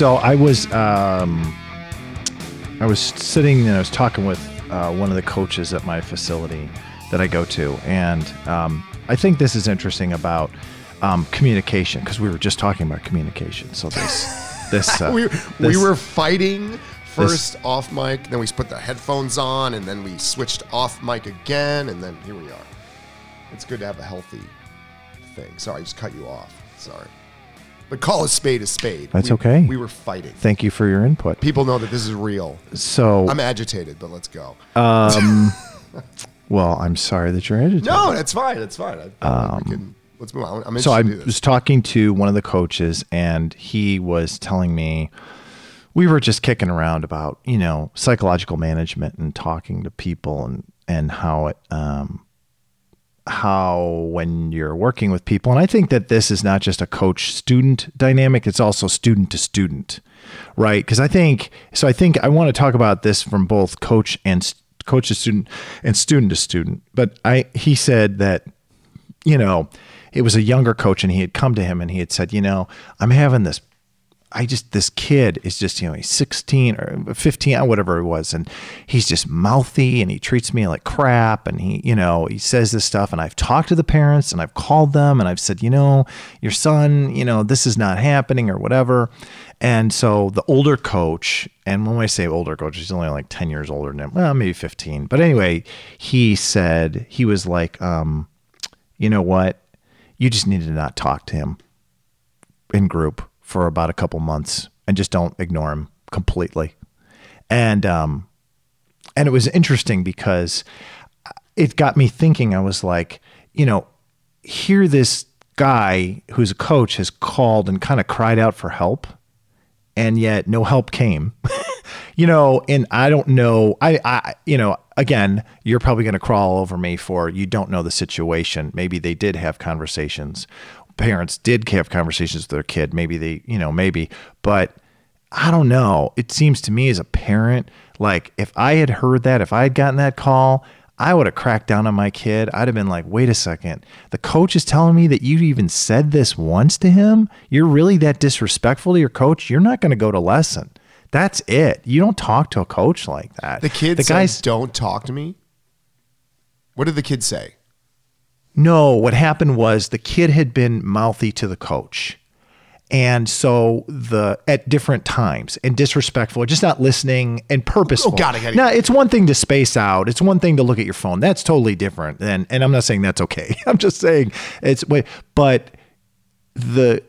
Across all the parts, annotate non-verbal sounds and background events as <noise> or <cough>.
So I was um, I was sitting and I was talking with uh, one of the coaches at my facility that I go to, and um, I think this is interesting about um, communication because we were just talking about communication. So this <laughs> this uh, we, we were fighting first off mic, then we put the headphones on, and then we switched off mic again, and then here we are. It's good to have a healthy thing. Sorry, I just cut you off. Sorry. But call a spade a spade. That's We- okay. We were fighting. Thank you for your input. People know that this is real. So I'm agitated, but let's go. <laughs> well, I'm sorry that you're agitated. no, that's fine. That's fine. I, I can, let's move on. I'm so I interested to do this. was talking to one of the coaches and he was telling me we were just kicking around about you know psychological management and talking to people and and how it um how when you're working with people. And i think that this is not just a coach student dynamic it's also student to student right? Because i think so i think i want to talk about this from both coach and coach to student and student to student. But i he said that you know, it was a younger coach and he had come to him and he had said, you know, I'm having this I just this kid is just you know he's 16 or 15 or whatever it was and he's just mouthy and he treats me like crap and he you know he says this stuff and I've talked to the parents and I've called them and I've said you know your son you know this is not happening or whatever. And so the older coach and when I say older coach he's only like 10 years older than him well maybe 15 but anyway he said he was like um you know what? You just need to not talk to him in group for about a couple months and just don't ignore him completely. And um and it was interesting because it got me thinking I was like, you know, here this guy who's a coach has called and kind of cried out for help and yet no help came. <laughs> you know, and I don't know. I, I, you know, again, you're probably going to crawl over me for you don't know the situation. Maybe they did have conversations. Parents did have conversations with their kid. Maybe they, you know, maybe, but I don't know. It seems to me as a parent, like if I had heard that, if I had gotten that call, I would have cracked down on my kid. I'd have been like, wait a second. The coach is telling me that you even said this once to him. You're really that disrespectful to your coach. You're not going to go to lesson. That's it. You don't talk to a coach like that. the kid the guys, don't talk to me. What did the kid say? No, what happened was the kid had been mouthy to the coach. And so the at different times and disrespectful, just not listening and purposeful. Oh, got it, got it. Now it's one thing to space out. It's one thing to look at your phone. That's totally different. And and I'm not saying that's okay. <laughs> I'm just saying it's wait, but the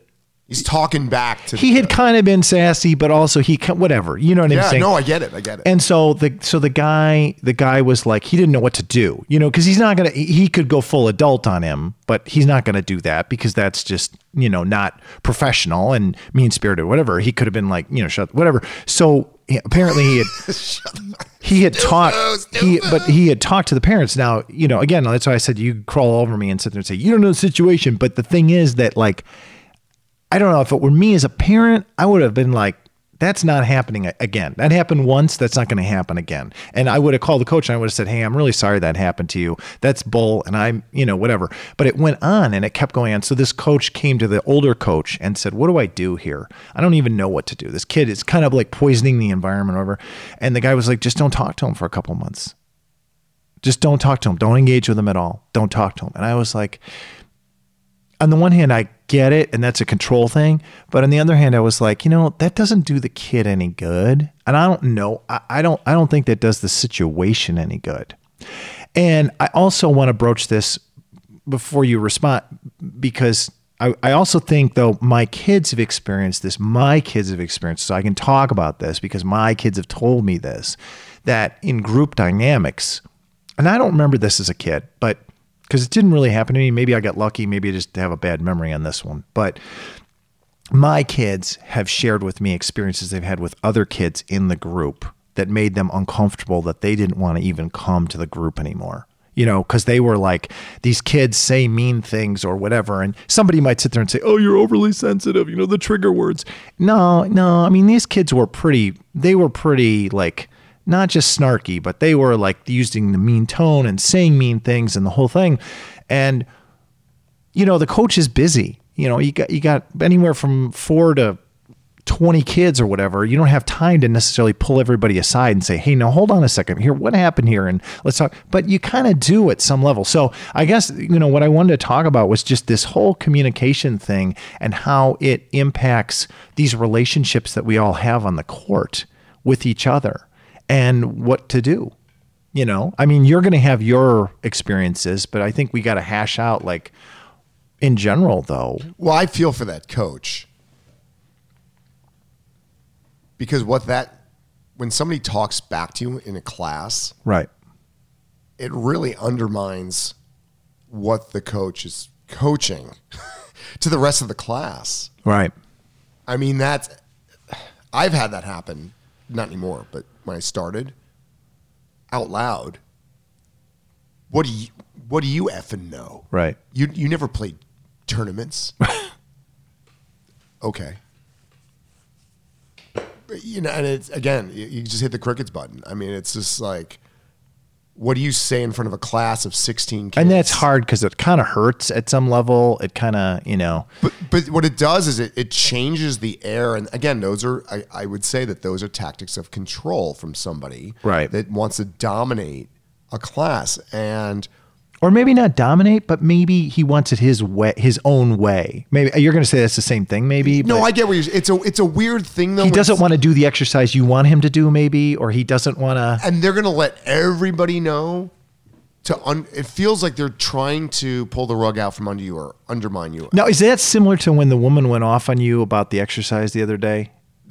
He's talking back to he had kind of been sassy, but also he whatever. You know what I'm Yeah, saying? no, I get it. I get it. And so the so the guy the guy was like he didn't know what to do, you know, because he's not gonna he could go full adult on him, but he's not gonna do that because that's just you know not professional and mean spirited, whatever. He could have been like you know shut whatever. So apparently he had <laughs> he had talked he but he had talked to the parents. Now you know again that's why I said you crawl over me and sit there and say you don't know the situation. But the thing is that like I don't know if it were me as a parent, I would have been like, that's not happening again. That happened once. That's not going to happen again. And I would have called the coach and I would have said, Hey, I'm really sorry that happened to you. That's bull. And I'm, you know, whatever. But it went on and it kept going on. So this coach came to the older coach and said, What do I do here? I don't even know what to do. This kid is kind of like poisoning the environment over. And the guy was like, Just don't talk to him for a couple months. Just don't talk to him. Don't engage with him at all. Don't talk to him. And I was like, on the one hand, I get it, and that's a control thing. But on the other hand, I was like, you know, that doesn't do the kid any good, and I don't know. I, I don't. I don't think that does the situation any good. And I also want to broach this before you respond because I, I also think though my kids have experienced this. My kids have experienced, so I can talk about this because my kids have told me this that in group dynamics, and I don't remember this as a kid, but because it didn't really happen to me. Maybe I got lucky. Maybe I just have a bad memory on this one. But my kids have shared with me experiences they've had with other kids in the group that made them uncomfortable that they didn't want to even come to the group anymore. You know, because they were like, these kids say mean things or whatever. And somebody might sit there and say, oh, you're overly sensitive, you know, the trigger words. No, no. I mean, these kids were pretty, they were pretty like, not just snarky, but they were like using the mean tone and saying mean things and the whole thing. And you know, the coach is busy. You know, you got you got anywhere from four to 20 kids or whatever, you don't have time to necessarily pull everybody aside and say, hey, now hold on a second here. What happened here? And let's talk. But you kind of do at some level. So I guess, you know, what I wanted to talk about was just this whole communication thing and how it impacts these relationships that we all have on the court with each other and what to do. You know, I mean, you're going to have your experiences, but I think we got to hash out like in general, though. Well, I feel for that coach because what that when somebody talks back to you in a class, Right. it really undermines what the coach is coaching <laughs> to the rest of the class. Right. I mean, that's I've had that happen, not anymore, but when I started out loud, what do you what do you effing know? Right. You you never played tournaments. <laughs> okay. But, you know, and it's again, you, you just hit the crickets button. I mean, it's just like, what do you say in front of a class of sixteen kids? And that's hard because it kind of hurts at some level. It kind of, you know, But but what it does is it, it changes the air, and again, those are I, I would say that those are tactics of control from somebody Right. that wants to dominate a class, and or maybe not dominate, but maybe he wants it his way, his own way. Maybe uh, you're going to say that's the same thing. Maybe no, I get what you're. It's a it's a weird thing though. he doesn't want to do the exercise you want him to do, maybe, or he doesn't want to. and they're gonna let everybody know. To un, it feels like they're trying to pull the rug out from under you or undermine you. Now, is that similar to when the woman went off on you about the exercise the other day, <laughs>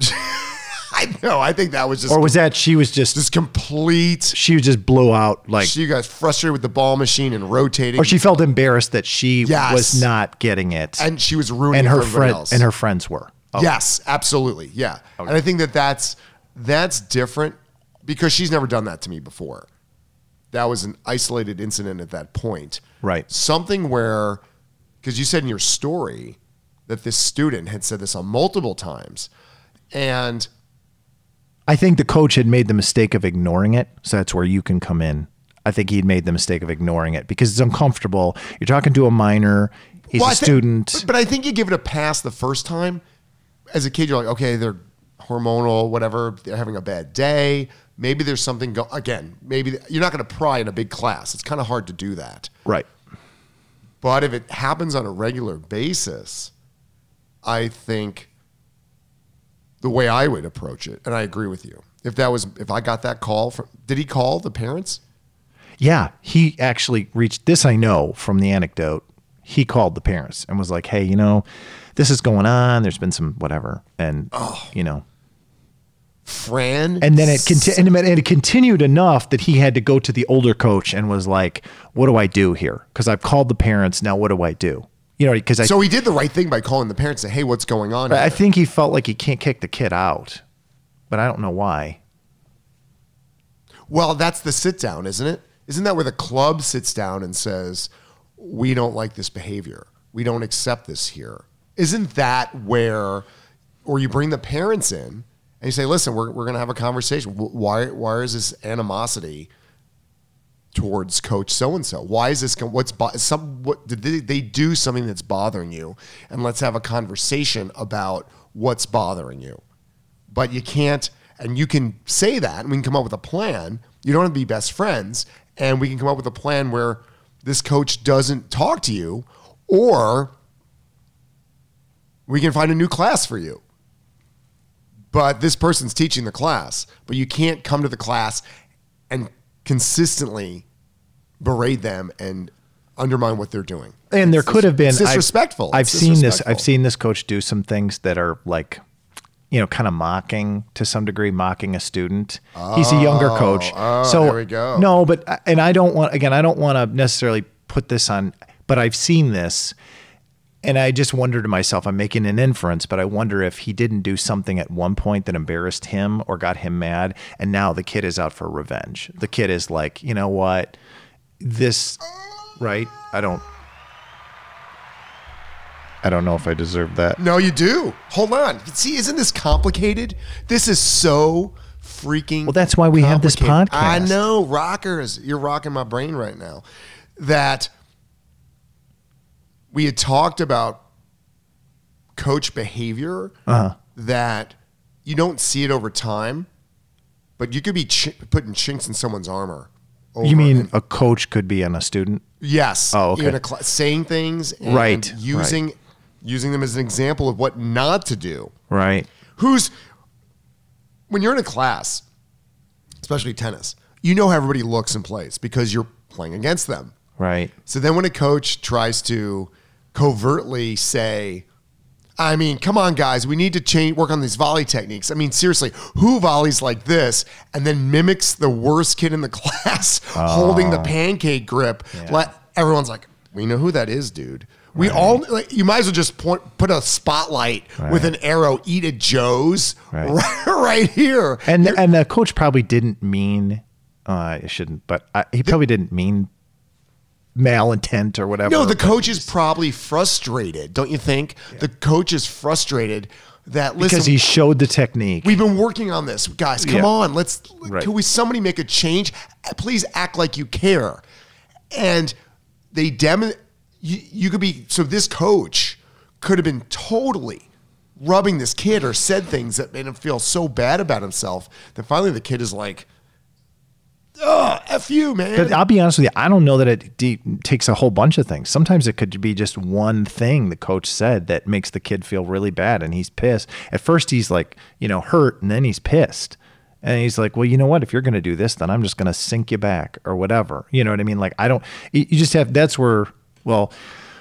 I know. I think that was just or was that she was just just complete. she was just blew out like, She got frustrated with the ball machine and rotating, or she felt embarrassed that she Yes. was not getting it, and she was ruining and her for everybody friend else. and her friends were. Oh, Yes, absolutely. Yeah. And I think that that's that's different because she's never done that to me before. That was an isolated incident at that point. Right. Something where because you said in your story that this student had said this on multiple times and I think the coach had made the mistake of ignoring it. So that's where you can come in. I think he'd made the mistake of ignoring it because it's uncomfortable. You're talking to a minor, he's Well, a I thi- student. but, I think you give it a pass the first time. As a kid, you're like, okay, they're hormonal, whatever. They're having a bad day. Maybe there's something go again. Maybe you're not going to pry in a big class. It's kind of hard to do that. right. But if it happens on a regular basis, I think the way I would approach it, and I agree with you. If that was, if I got that call from, did he call the parents? Yeah, he actually reached this I know from the anecdote. He called the parents and was like, "Hey, you know, this is going on. There's been some whatever." And Oh. you know, Fran? and then it conti- and it- continued enough that he had to go to the older coach and was like, "What do I do here? Cuz I've called the parents. Now what do I do?" You know, because I so he did the right thing by calling the parents. and Say, hey, what's going on? I here?" think he felt like he can't kick the kid out. But I don't know why. Well, that's the sit down, isn't it? Isn't that where the club sits down and says, "We don't like this behavior. We don't accept this here." Isn't that where, or you bring the parents in and you say, "Listen, we're we're going to have a conversation. Why why is this animosity towards Coach so and so? Why is this? What's bo- some? What did they, they do something that's bothering you? And let's have a conversation about what's bothering you." but you can't and you can say that and we can come up with a plan you don't have to be best friends and we can come up with a plan where this coach doesn't talk to you or we can find a new class for you but this person's teaching the class but you can't come to the class and consistently berate them and undermine what they're doing And there It's could have been it's disrespectful I've, I've seen this. I've seen this coach do some things that are like, you know, kind of mocking to some degree, mocking a student. He's a younger oh, coach, oh, so there we go. No, but and I don't want again. I don't want to necessarily put this on, but I've seen this. And I just wonder to myself, I'm making an inference, but I wonder if he didn't do something at one point that embarrassed him or got him mad. And now the kid is out for revenge. The kid is like, you know what? This, right? I don't, I don't know if I deserve that. No, you do. Hold on. See, isn't this complicated? This is so freaking. Well, that's why we have this podcast. I know, rockers. You're rocking my brain right now. That we had talked about coach behavior, Uh-huh. that you don't see it over time, but you could be ch- putting chinks in someone's armor. You mean and- a coach could be on a student? yes? Oh, okay. In a cla saying things, and Right, Using using them as an example of what not to do. Right. Who's when you're in a class, especially tennis, you know how everybody looks and plays because you're playing against them. Right. So then when a coach tries to covertly say, I mean, come on, guys, we need to change, work on these volley techniques. I mean, seriously, who volleys like this and then mimics the worst kid in the <laughs> class holding the pancake grip? Let everyone's like, we know who that is, dude. We all like, you might as well just point, put a spotlight with an arrow, eat at Joe's Right. <laughs> right, right here. And and the coach probably didn't mean uh, I shouldn't, but I, he probably didn't mean malintent or whatever. No, the coach is probably frustrated, don't you think? The coach is frustrated that listen, because he showed the technique. we've been working on this, guys. Come Yeah. on, let's. Right. Can we somebody make a change? Please act like you care. And they demo. You, you could be so. This coach could have been totally rubbing this kid or said things that made him feel so bad about himself that finally the kid is like, "Oh, f you, man." But I'll be honest with you, I don't know that it de- takes a whole bunch of things. Sometimes it could be just one thing the coach said that makes the kid feel really bad and he's pissed. At first, he's like, you know, hurt and then he's pissed. And he's like, well, you know what? If you're going to do this, then I'm just going to sink you back or whatever. You know what I mean? Like, I don't, you just have, that's where, well,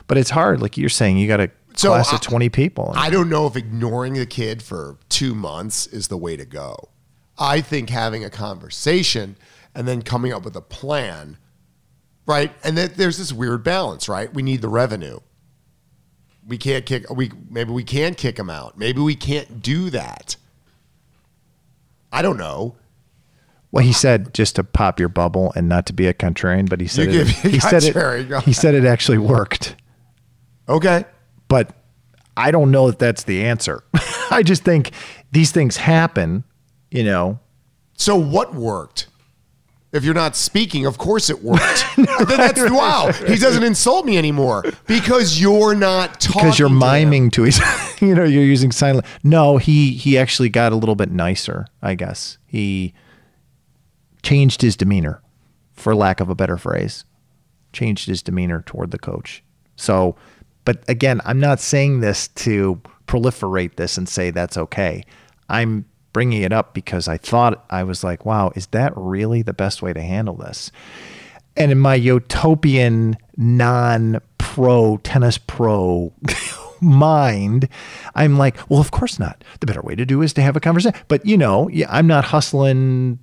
but it's hard. Like you're saying, you got a So class I- of 20 people. I don't know if ignoring the kid for two months is the way to go. I think having a conversation and then coming up with a plan, right? And that there's this weird balance, right? We need the revenue. We can't kick. We maybe we can kick them out. Maybe we can't do that. I don't know. Well, he said just to pop your bubble and not to be a contrarian, but he said it, he said it, he said it actually worked. Okay. but I don't know that that's the answer. <laughs> I just think these things happen, you know. So what worked? If you're not speaking, of course it worked. <laughs> then that's wow. He doesn't insult me anymore because you're not talking. Because you're to miming to each, <laughs> you know, you're using sign. lan- No, he he actually got a little bit nicer. I guess he changed his demeanor, for lack of a better phrase, changed his demeanor toward the coach. So, but again, I'm not saying this to proliferate this and say that's okay. I'm bringing it up because I thought I was like, wow, is that really the best way to handle this? And in my utopian non pro tennis pro <laughs> mind, I'm like, well, of course not. The better way to do is to have a conversation. But you know, I'm not hustling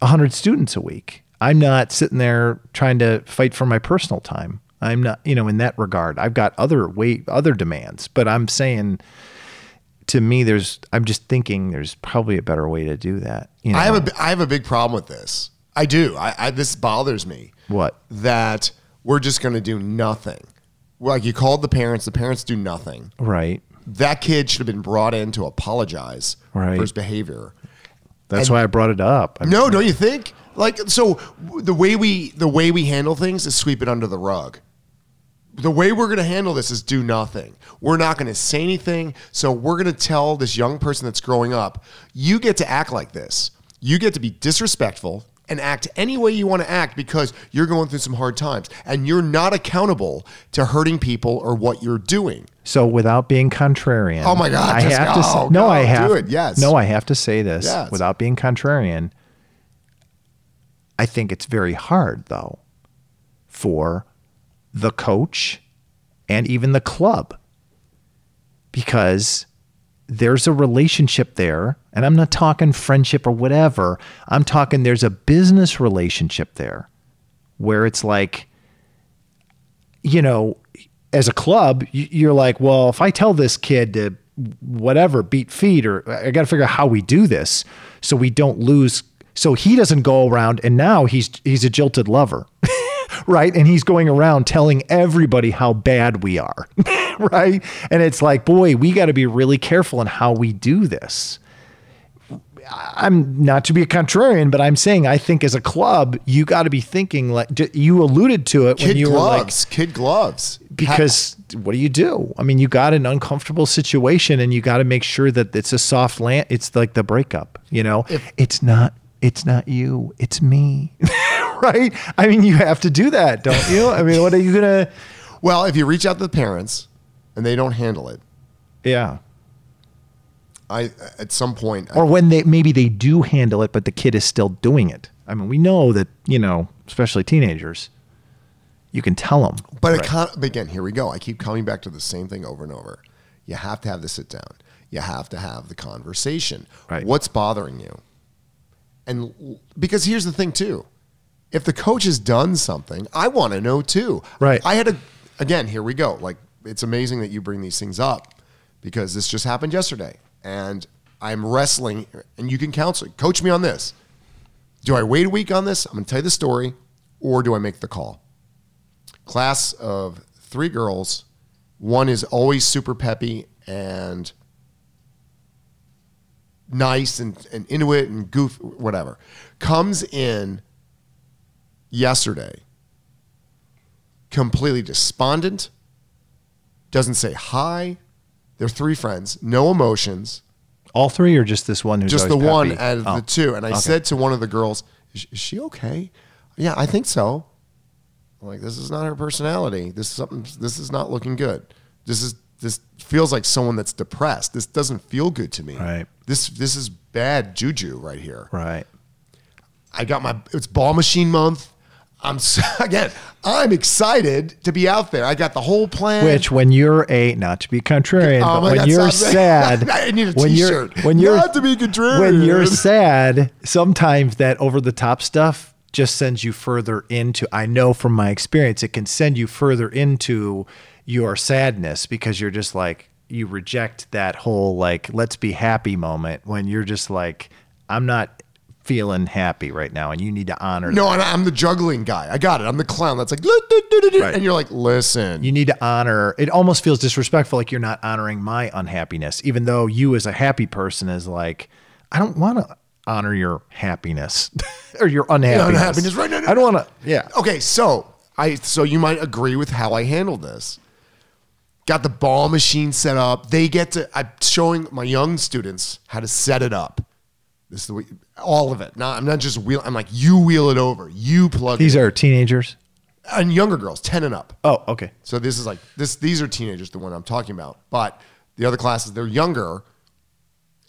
100 students a week. I'm not sitting there trying to fight for my personal time. I'm not, you know, in that regard. I've got other way other demands, but I'm saying to me there's I'm just thinking there's probably a better way to do that. You know, I have a I have a big problem with this. I do. I, I this bothers me. what? That we're just going to do nothing. Like you called the parents, the parents do nothing. Right. That kid should have been brought in to apologize Right. for his behavior. That's why I brought it up. I'm- No, don't you think? Like so the way we the way we handle things is sweep it under the rug. The way we're going to handle this is do nothing. We're not going to say anything. So we're going to tell this young person that's growing up, you get to act like this. You get to be disrespectful and act any way you want to act because you're going through some hard times and you're not accountable to hurting people or what you're doing. So without being contrarian, Oh my God, I just have to say, oh, no, go, I have do it, yes. no, I have to say this Yes. without being contrarian. I think it's very hard though for the coach and even the club because there's a relationship there and I'm not talking friendship or whatever. I'm talking there's a business relationship there where it's like you know, as a club, you're like, well, if I tell this kid to whatever beat feet, or I got to figure out how we do this so we don't lose. So he doesn't go around, and now he's he's a jilted lover, <laughs> <laughs> right? And he's going around telling everybody how bad we are, <laughs> right? And it's like, boy, we got to be really careful in how we do this. I'm not to be a contrarian, but I'm saying I think as a club, you got to be thinking like you alluded to it when Kid you gloves, kid gloves. were like, because what do you do? I mean, you got an uncomfortable situation and you got to make sure that it's a soft land. It's like the breakup, you know, it's not, it's not you, it's me. <laughs> right. I mean, you have to do that, don't you? I mean, what are you going <laughs> to, well, if you reach out to the parents and they don't handle it, yeah. I at some point or when they maybe they do handle it, but the kid is still doing it. I mean, we know that you know, especially teenagers, you can tell them. But it can't, but again, here we go. I keep coming back to the same thing over and over. You have to have the sit down. You have to have the conversation. Right. What's bothering you? And because here's the thing too. If the coach has done something, I want to know too. Right. I had a again, here we go. Like it's amazing that you bring these things up because this just happened yesterday. And I'm wrestling and you can counsel. Coach me on this. Do I wait a week on this? I'm going to tell you the story or do I make the call? class of three girls. One is always super peppy and nice and, and into it and goof, whatever. Comes in yesterday completely despondent, doesn't say hi. They're three friends, no emotions, All three, or just this one who's just the one out of Oh. the two. And I said to one of the girls, is, is she okay? Yeah, I think so. I'm like, this is not her personality. This is something. This is not looking good. This is this feels like someone that's depressed. This doesn't feel good to me. Right. This this is bad juju right here. right. I got my it's ball machine month. I'm <laughs> again. I'm excited to be out there. I got the whole plan. Which, when you're a not to be contrarian, Oh but when God, you're <laughs> sad, I need a when you're t-shirt. when you're Not to be contrarian. when you're sad, sometimes that over the top stuff just sends you further into. I know from my experience, it can send you further into your sadness because you're just like you reject that whole like let's be happy moment when you're just like I'm not feeling happy right now, and you need to honor. no, and I'm the juggling guy. I got it. I'm the clown that's like, Right. and you're like, listen. you need to honor it almost feels disrespectful like you're not honoring my unhappiness even though you as a happy person is like i don't want to honor your happiness <laughs> or your unhappiness unhappiness, right, no, no, i don't want to yeah Okay, so I so you might agree with how I handled this. Got the ball machine set up. They get to I'm showing my young students how to set it up. This is the way all of it. Not I'm not just wheel. I'm like you wheel it over. You plug these it. are teenagers and younger girls, ten and up. oh okay So this is like this. These are teenagers, the one I'm talking about. But the other classes, they're younger,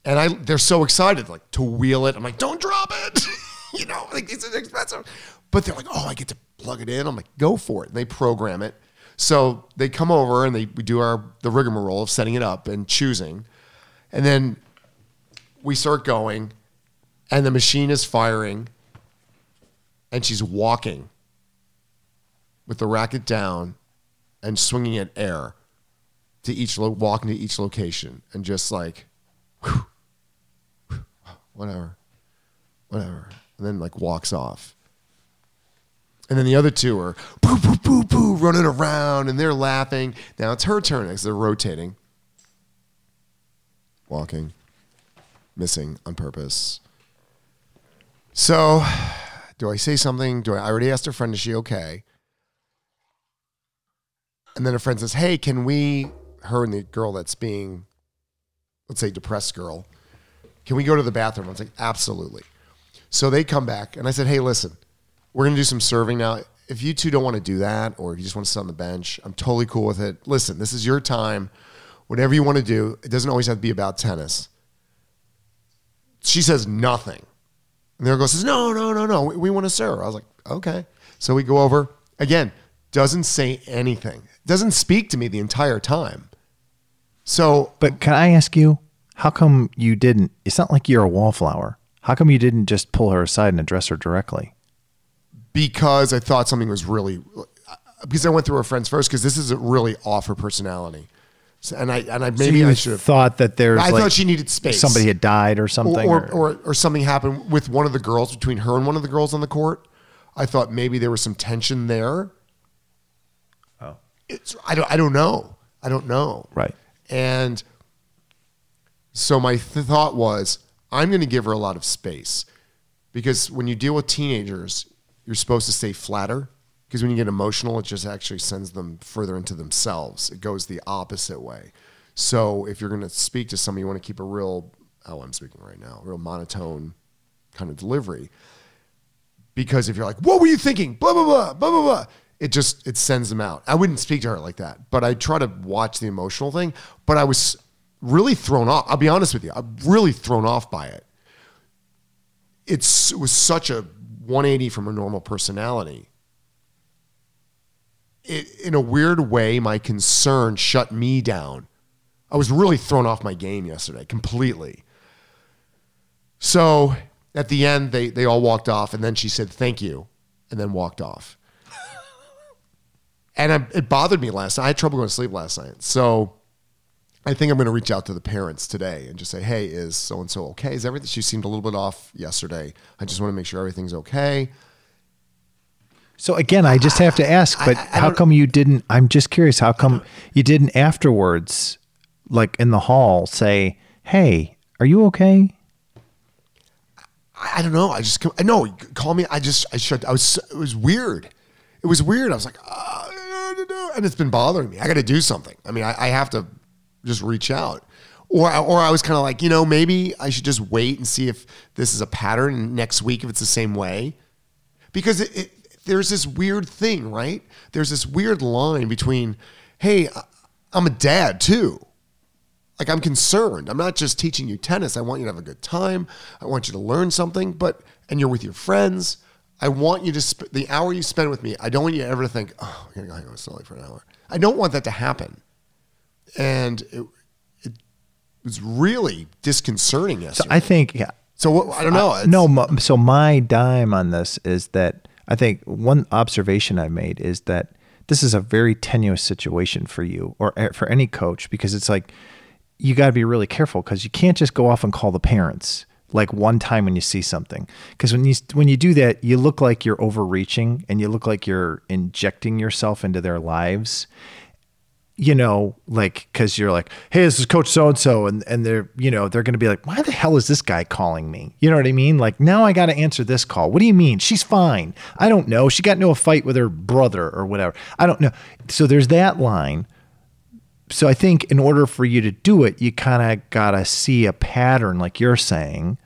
and I they're so excited like to wheel it. I'm like, don't drop it, <laughs> you know, like it's expensive. But they're like, oh, I get to plug it in. I'm like, go for it. And they program it. So they come over and they we do our the rigmarole of setting it up and choosing, and then we start going, and the machine is firing, and she's walking with the racket down and swinging it air to each lo- walking to each location and just like whew, whew, whatever whatever and then like walks off and then the other two are boo boo boo boo running around and they're laughing now it's her turn as they're rotating walking missing on purpose so do i say something do i, I already asked her friend is she okay and then a friend says, "Hey, can we her and the girl that's being let's say depressed girl, can we go to the bathroom?" I was like, "Absolutely." So they come back and I said, "Hey, listen. We're going to do some serving now. If you two don't want to do that or if you just want to sit on the bench, I'm totally cool with it. Listen, this is your time. Whatever you want to do, it doesn't always have to be about tennis." She says nothing. And the girl says, No, no, no, no. We, we want to serve. I was like, Okay. So we go over. Again, doesn't say anything. Doesn't speak to me the entire time. So but can i ask you how come you didn't it's not like you're a wallflower how come you didn't just pull her aside and address her directly because I thought something was really because I went through her friends first because this is a really off her personality. So, and I and I So maybe you I should have thought that there's I like thought she needed space. somebody had died or something or, or, or, or something happened with one of the girls between her and one of the girls on the court. I thought maybe there was some tension there. Oh. It's I don't I don't know. I don't know. Right. And so my th- thought was I'm going to give her a lot of space because when you deal with teenagers, you're supposed to stay flatter because when you get emotional, it just actually sends them further into themselves. It goes the opposite way. So if you're going to speak to somebody, you want to keep a real, how I'm speaking right now, real monotone kind of delivery. Because if you're like, what were you thinking? Blah, blah, blah, blah, blah, blah. It just, it sends them out. I wouldn't speak to her like that, but I try to watch the emotional thing. But I was really thrown off. I'll be honest with you. I'm really thrown off by it. It's, it was such a 180 from a normal personality it, in a weird way, my concern shut me down. I was really thrown off my game yesterday completely. So at the end, they, they all walked off, and then she said, Thank you, and then walked off. <laughs> and I, it bothered me last night. I had trouble going to sleep last night. So I think I'm going to reach out to the parents today and just say, Hey, is so and so okay? Is everything? She seemed a little bit off yesterday. I just want to make sure everything's okay. So again, I just have to ask, but I- I how come you didn't? I'm just curious. How come you didn't afterwards, like in the hall, say, "Hey, are you okay?" I I don't know. I just I know. Call me. I just I shut. I was. It was weird. It was weird. I was like, "Ah, no, no, no," and it's been bothering me. I got to do something. I mean, I, I have to just reach out. Or, or I was kind of like, you know, maybe I should just wait and see if this is a pattern and next week if it's the same way, because it, it, there's this weird thing, right? There's this weird line between, hey, I'm a dad too. Like I'm concerned. I'm not just teaching you tennis. I want you to have a good time. I want you to learn something. But and you're with your friends. I want you to sp- the hour you spend with me. I don't want you ever to think, oh, we're gonna go hang out with Sully for an hour. I don't want that to happen. And it, it was really disconcerting yesterday. I think, yeah. So, what, I don't know. It's- no, so my dime on this is that I think one observation I made is that this is a very tenuous situation for you or eh, for any coach because it's like you got to be really careful because you can't just go off and call the parents like one time when you see something because when you when you do that you look like you're overreaching and you look like you're injecting yourself into their lives you know, like, cause you're like, hey, this is Coach so and so, and and they're, you know, they're gonna be like, why the hell is this guy calling me? You know what I mean? Like, now I got to answer this call. What do you mean? She's fine. I don't know. She got into a fight with her brother or whatever. I don't know. So there's that line. So I think in order for you to do it, you kind of gotta see a pattern, like you're saying.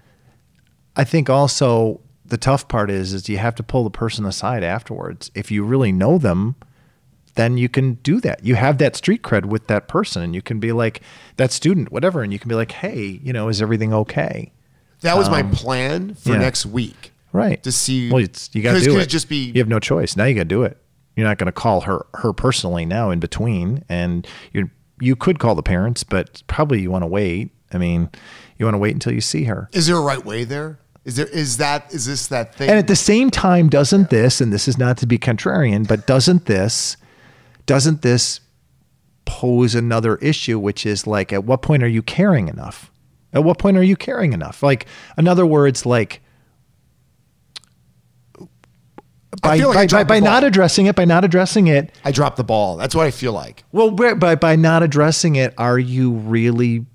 I think also the tough part is, is you have to pull the person aside afterwards. If you really know them, then you can do that. You have that street cred with that person, and you can be like that student, whatever, and you can be like, hey, you know, is everything okay? that was my um, plan for yeah. next week. Right. To see- Well, it's, you got to do it. it just be- You have no choice. Now you got to do it. You're not going to call her her personally now in between, and you you could call the parents, but probably you want to wait. I mean, you want to wait until you see her. Is there a right way there? Is there is that is this that thing? And at the same time, doesn't this, and this is not to be contrarian, but doesn't this, doesn't this pose another issue, which is like, at what point are you caring enough? At what point are you caring enough? Like, in other words, like, by, like by, by, by not addressing it, by not addressing it, I dropped the ball. That's what I feel like. well, by, by not addressing it, are you really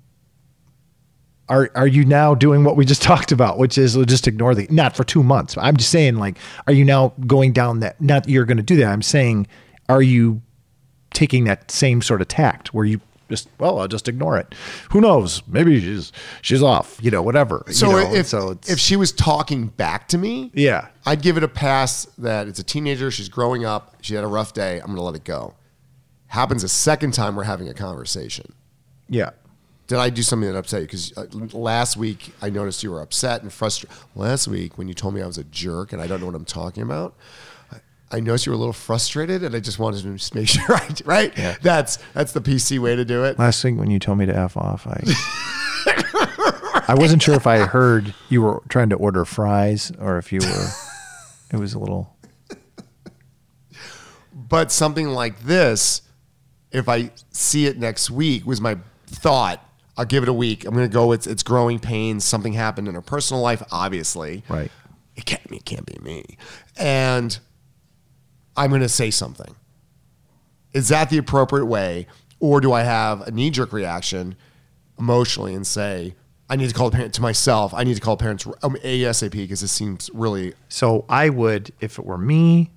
are are you now doing what we just <laughs> talked about, which is just ignore the not for two months. I'm just saying, like, are you now going down that? Not that you're going to do that. I'm saying, are you taking that same sort of tact where you just well, I'll just ignore it. Who knows? Maybe she's she's off. You know, whatever. you So know, if so it's, if she was talking back to me, yeah, I'd give it a pass that it's a teenager, she's growing up, she had a rough day, I'm going to let it go. Happens a second time we're having a conversation. yeah. Did I do something that upset you? Because uh, last week I noticed you were upset and frustrated. Last week when you told me I was a jerk and I don't know what I'm talking about, I- noticed you were a little frustrated, and I just wanted to just make <laughs> sure. I, right? That's that's the PC way to do it. Last week when you told me to f off, I <laughs> I wasn't sure if I heard you were trying to order fries or if you were. <laughs> It was a little. But something like this, if I see it next week, was my thought. I'll give it a week. I'm going to go. It's it's growing pains. Something happened in her personal life, obviously. Right. It can't. It can't be me. And I'm going to say something. Is that the appropriate way, or do I have a knee jerk reaction emotionally and say, I need to call a parent to myself. I need to call parents um, ASAP because this seems really So I would, if it were me,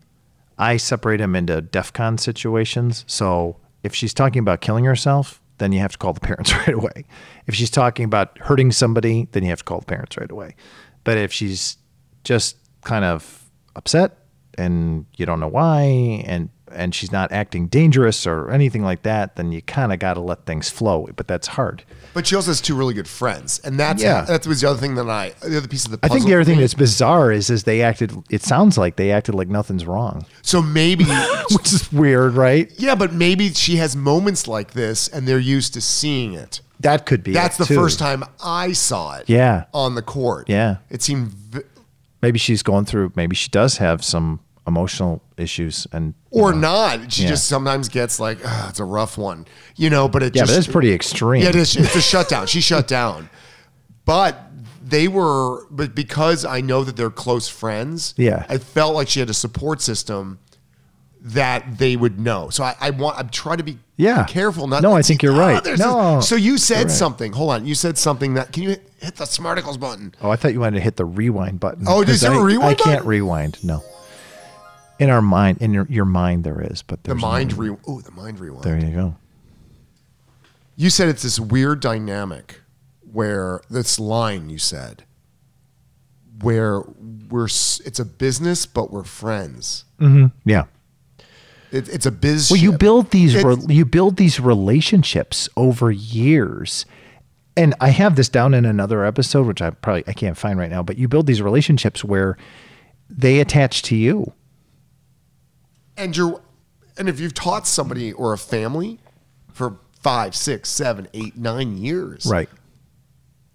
I separate them into DEFCON situations. So if she's talking about killing herself, then you have to call the parents <laughs> right away. If she's talking about hurting somebody, then you have to call the parents right away. But if she's just kind of upset and you don't know why and and she's not acting dangerous or anything like that, then you kind of got to let things flow. But that's hard. But she also has two really good friends, and that's Yeah. that was the other thing that I the other piece of the puzzle. I think the other thing that's bizarre is is they acted. It sounds like they acted like nothing's wrong, so maybe <laughs> which is weird, right? yeah, but maybe she has moments like this, and they're used to seeing it. That could be. That's the too. first time I saw it. Yeah. on the court. Yeah. it seemed. Maybe she's going through. Maybe she does have some emotional issues, and or not. She Yeah. just sometimes gets like, "Ugh, it's a rough one, you know. But it yeah, just but that's pretty extreme. Yeah, it is. It's a shutdown. She shut down. But they were, but because I know that they're close friends, Yeah. I felt like she had a support system that they would know. So I, I want, I'm trying to be Yeah. careful. Not No, I think you're right. No, this- so you said right. something. Hold on. You said something that, can you hit, hit the Smarticles button? Oh, I thought you wanted to hit the rewind button. Oh, is there a I- rewind I can't rewind. No. In our mind, in your, your mind, there is, but there's The mind no- re, oh, the mind rewind. There you go. You said it's this weird dynamic where this line you said where we're it's a business but we're friends. Mm-hmm. Yeah. It, it's a biz. Well, you build these re- you build these relationships over years. And I have this down in another episode which I probably I can't find right now, but you build these relationships where they attach to you. and you're and if you've taught somebody or a family for five, six, seven, eight, nine years, Right.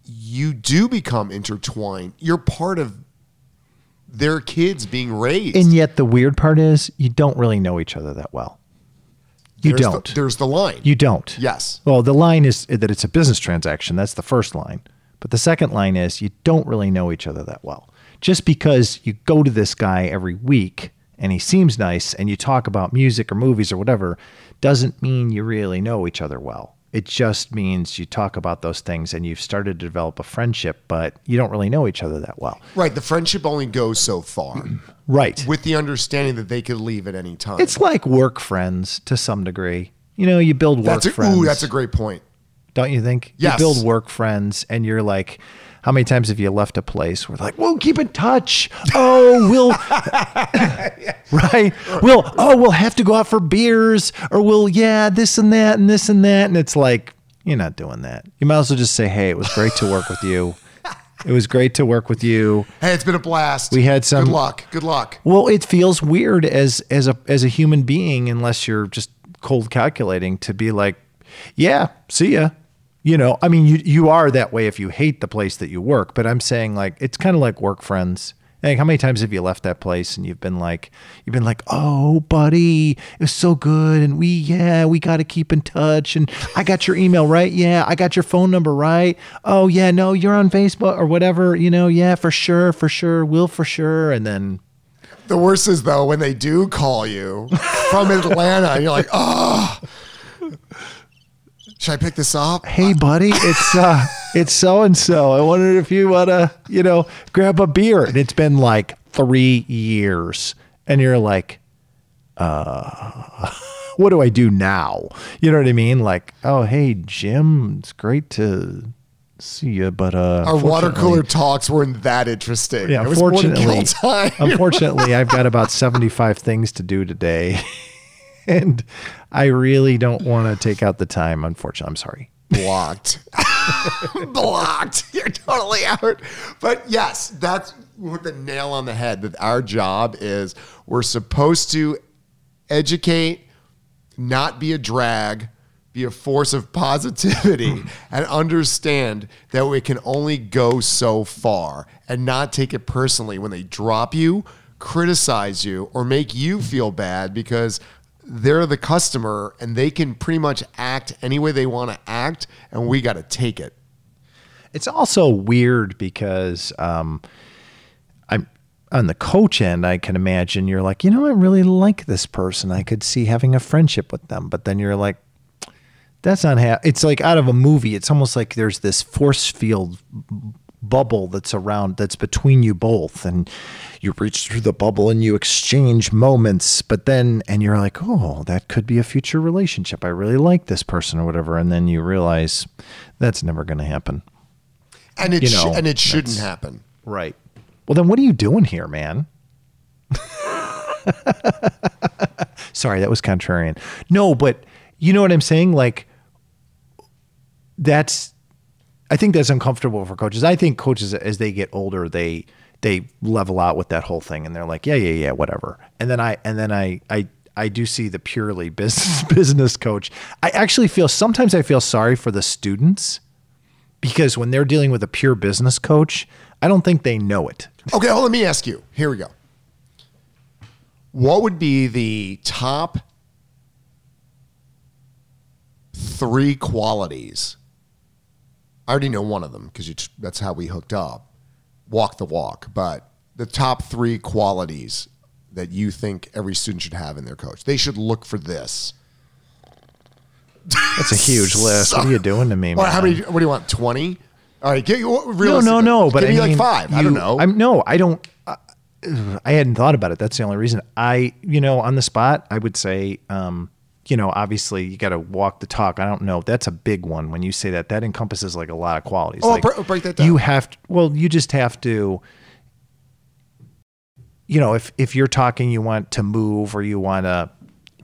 you do become intertwined. You're part of their kids being raised. And yet the weird part is you don't really know each other that well. You There's don't. there's the line. you don't. Yes. Well, the line is that it's a business transaction. That's the first line. But the second line is you don't really know each other that well. Just because you go to this guy every week and he seems nice and you talk about music or movies or whatever doesn't mean you really know each other well. It just means you talk about those things and you've started to develop a friendship, but you don't really know each other that well. right. The friendship only goes so far <clears throat> Right. with the understanding that they could leave at any time. It's like work friends to some degree. You know, you build work that's a, friends. ooh, that's a great point. don't you think? Yes. You build work friends, and you're like, how many times have you left a place where like, we'll keep in touch. Oh, we'll, <laughs> <laughs> right? We'll, oh, we'll have to go out for beers, or we'll, yeah, this and that, and this and that, and it's like, you're not doing that. You might as well just say, hey, it was great to work with you. It was great to work with you. Hey, it's been a blast. We had some- Good luck. Good luck. Well, it feels weird as as a as a human being, unless you're just cold calculating, to be like, yeah, see ya. You know, I mean, you you are that way if you hate the place that you work. But I'm saying like it's kind of like work friends. Like, how many times have you left that place and you've been like, you've been like, oh, buddy, it was so good, and we, yeah, we got to keep in touch, and I got your email right, yeah, I got your phone number right, oh yeah, no, you're on Facebook or whatever, you know, yeah, for sure, for sure, will for sure, and then The worst is though when they do call you from Atlanta, and you're like, oh, should I pick this up? hey buddy it's uh <laughs> it's so and so i wondered if you want to you know grab a beer. And it's been like three years. And you're like uh <laughs> what do i do now? You know what i mean? Like oh hey jim it's great to see you but uh Our water cooler talks weren't that interesting. yeah it was more to unfortunately <laughs> unfortunately i've got about 75 things to do today. And i really don't want to take out the time unfortunately i'm sorry blocked. <laughs> blocked. You're totally out. But yes, that's with the nail on the head that our job is we're supposed to educate, not be a drag, be a force of positivity, <laughs> and understand that we can only go so far and not take it personally when they drop you, criticize you, or make you feel bad because they're the customer and they can pretty much act any way they want to act, and we got to take it. It's also weird because um, I'm on the coach end. I can imagine you're like, you know, I really like this person. I could see having a friendship with them, but then you're like, That's not ha- it's like out of a movie. It's almost like there's this force field bubble that's around that's between you both and you reach through the bubble and you exchange moments but then and you're like oh that could be a future relationship. I really like this person or whatever and then you realize that's never going to happen. And it You sh- and it shouldn't happen. right. Well then what are you doing here man? <laughs> Sorry that was contrarian. No but you know what i'm saying? Like that's I think that's uncomfortable for coaches. I think coaches as they get older, they they level out with that whole thing and they're like, yeah, yeah, yeah, whatever. And then I and then I I I do see the purely business <laughs> business coach. I actually feel sometimes I feel sorry for the students because when they're dealing with a pure business coach, I don't think they know it. Okay, well, let me ask you. Here we go. What would be the top three qualities? I already know one of them because that's how we hooked up. Walk the walk, but the top three qualities that you think every student should have in their coach. They should look for this. That's a huge <laughs> list. What are you doing to me, Well, man? how many? What do you want? Twenty? All right, get you. no, no, no. But give I me mean, like five. I don't know. I'm no, I don't. Uh, I hadn't thought about it. That's the only reason. I, you know, on the spot, I would say, um, you know, obviously you got to walk the talk. I don't know. That's a big one. When you say that, that encompasses like a lot of qualities. Oh, like, bre- break that down. You have to. Well, you just have to. You know, if if you're talking, you want to move or you want to,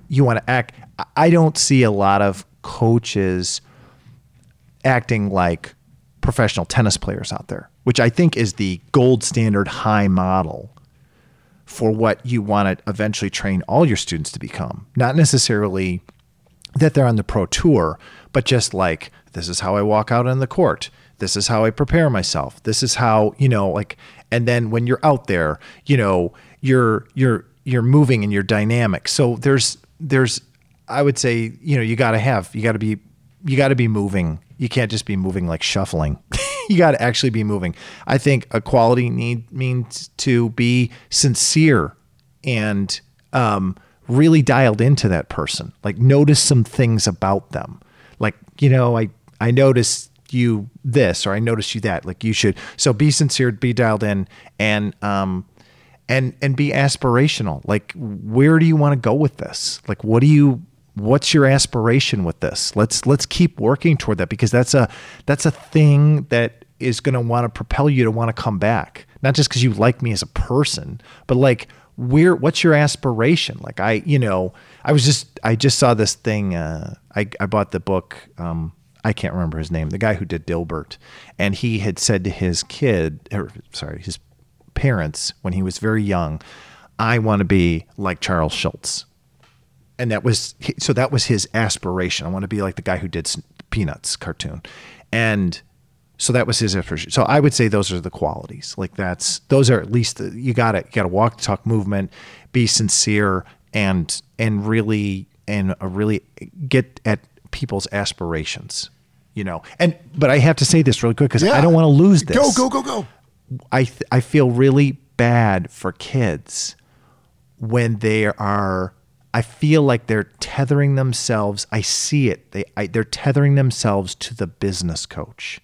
you want to act. I don't see a lot of coaches acting like professional tennis players out there, which I think is the gold standard high model for what you want to eventually train all your students to become. Not necessarily that they're on the pro tour, but just like this is how I walk out on the court. This is how I prepare myself. This is how, you know, like and then when you're out there, you know, you're you're you're moving and you're dynamic. So there's there's I would say, you know, you got to have you got to be you got to be moving. You can't just be moving like shuffling. <laughs> <laughs> you got to actually be moving. I think a quality need means to be sincere and um, really dialed into that person. Like notice some things about them. Like you know, I I noticed you this or I noticed you that. Like you should. So be sincere, be dialed in, and um, and and be aspirational. Like where do you want to go with this? Like what do you what's your aspiration with this? Let's let's keep working toward that because that's a that's a thing that is going to want to propel you to want to come back. Not just cuz you like me as a person, but like where what's your aspiration? Like I, you know, I was just I just saw this thing uh I I bought the book um I can't remember his name, the guy who did Dilbert, and he had said to his kid, or sorry, his parents when he was very young, I want to be like Charles Schulz. And that was so that was his aspiration. I want to be like the guy who did Peanuts cartoon. And so that was his aspiration. So I would say those are the qualities. Like that's those are at least the, you got to you got to walk the talk movement, be sincere and and really and uh, really get at people's aspirations. You know. And but I have to say this really quick cuz Yeah. I don't want to lose this. Go, go, go, go. I th- I feel really bad for kids when they are. I feel like they're tethering themselves. I see it. They I, they're tethering themselves to the business coach,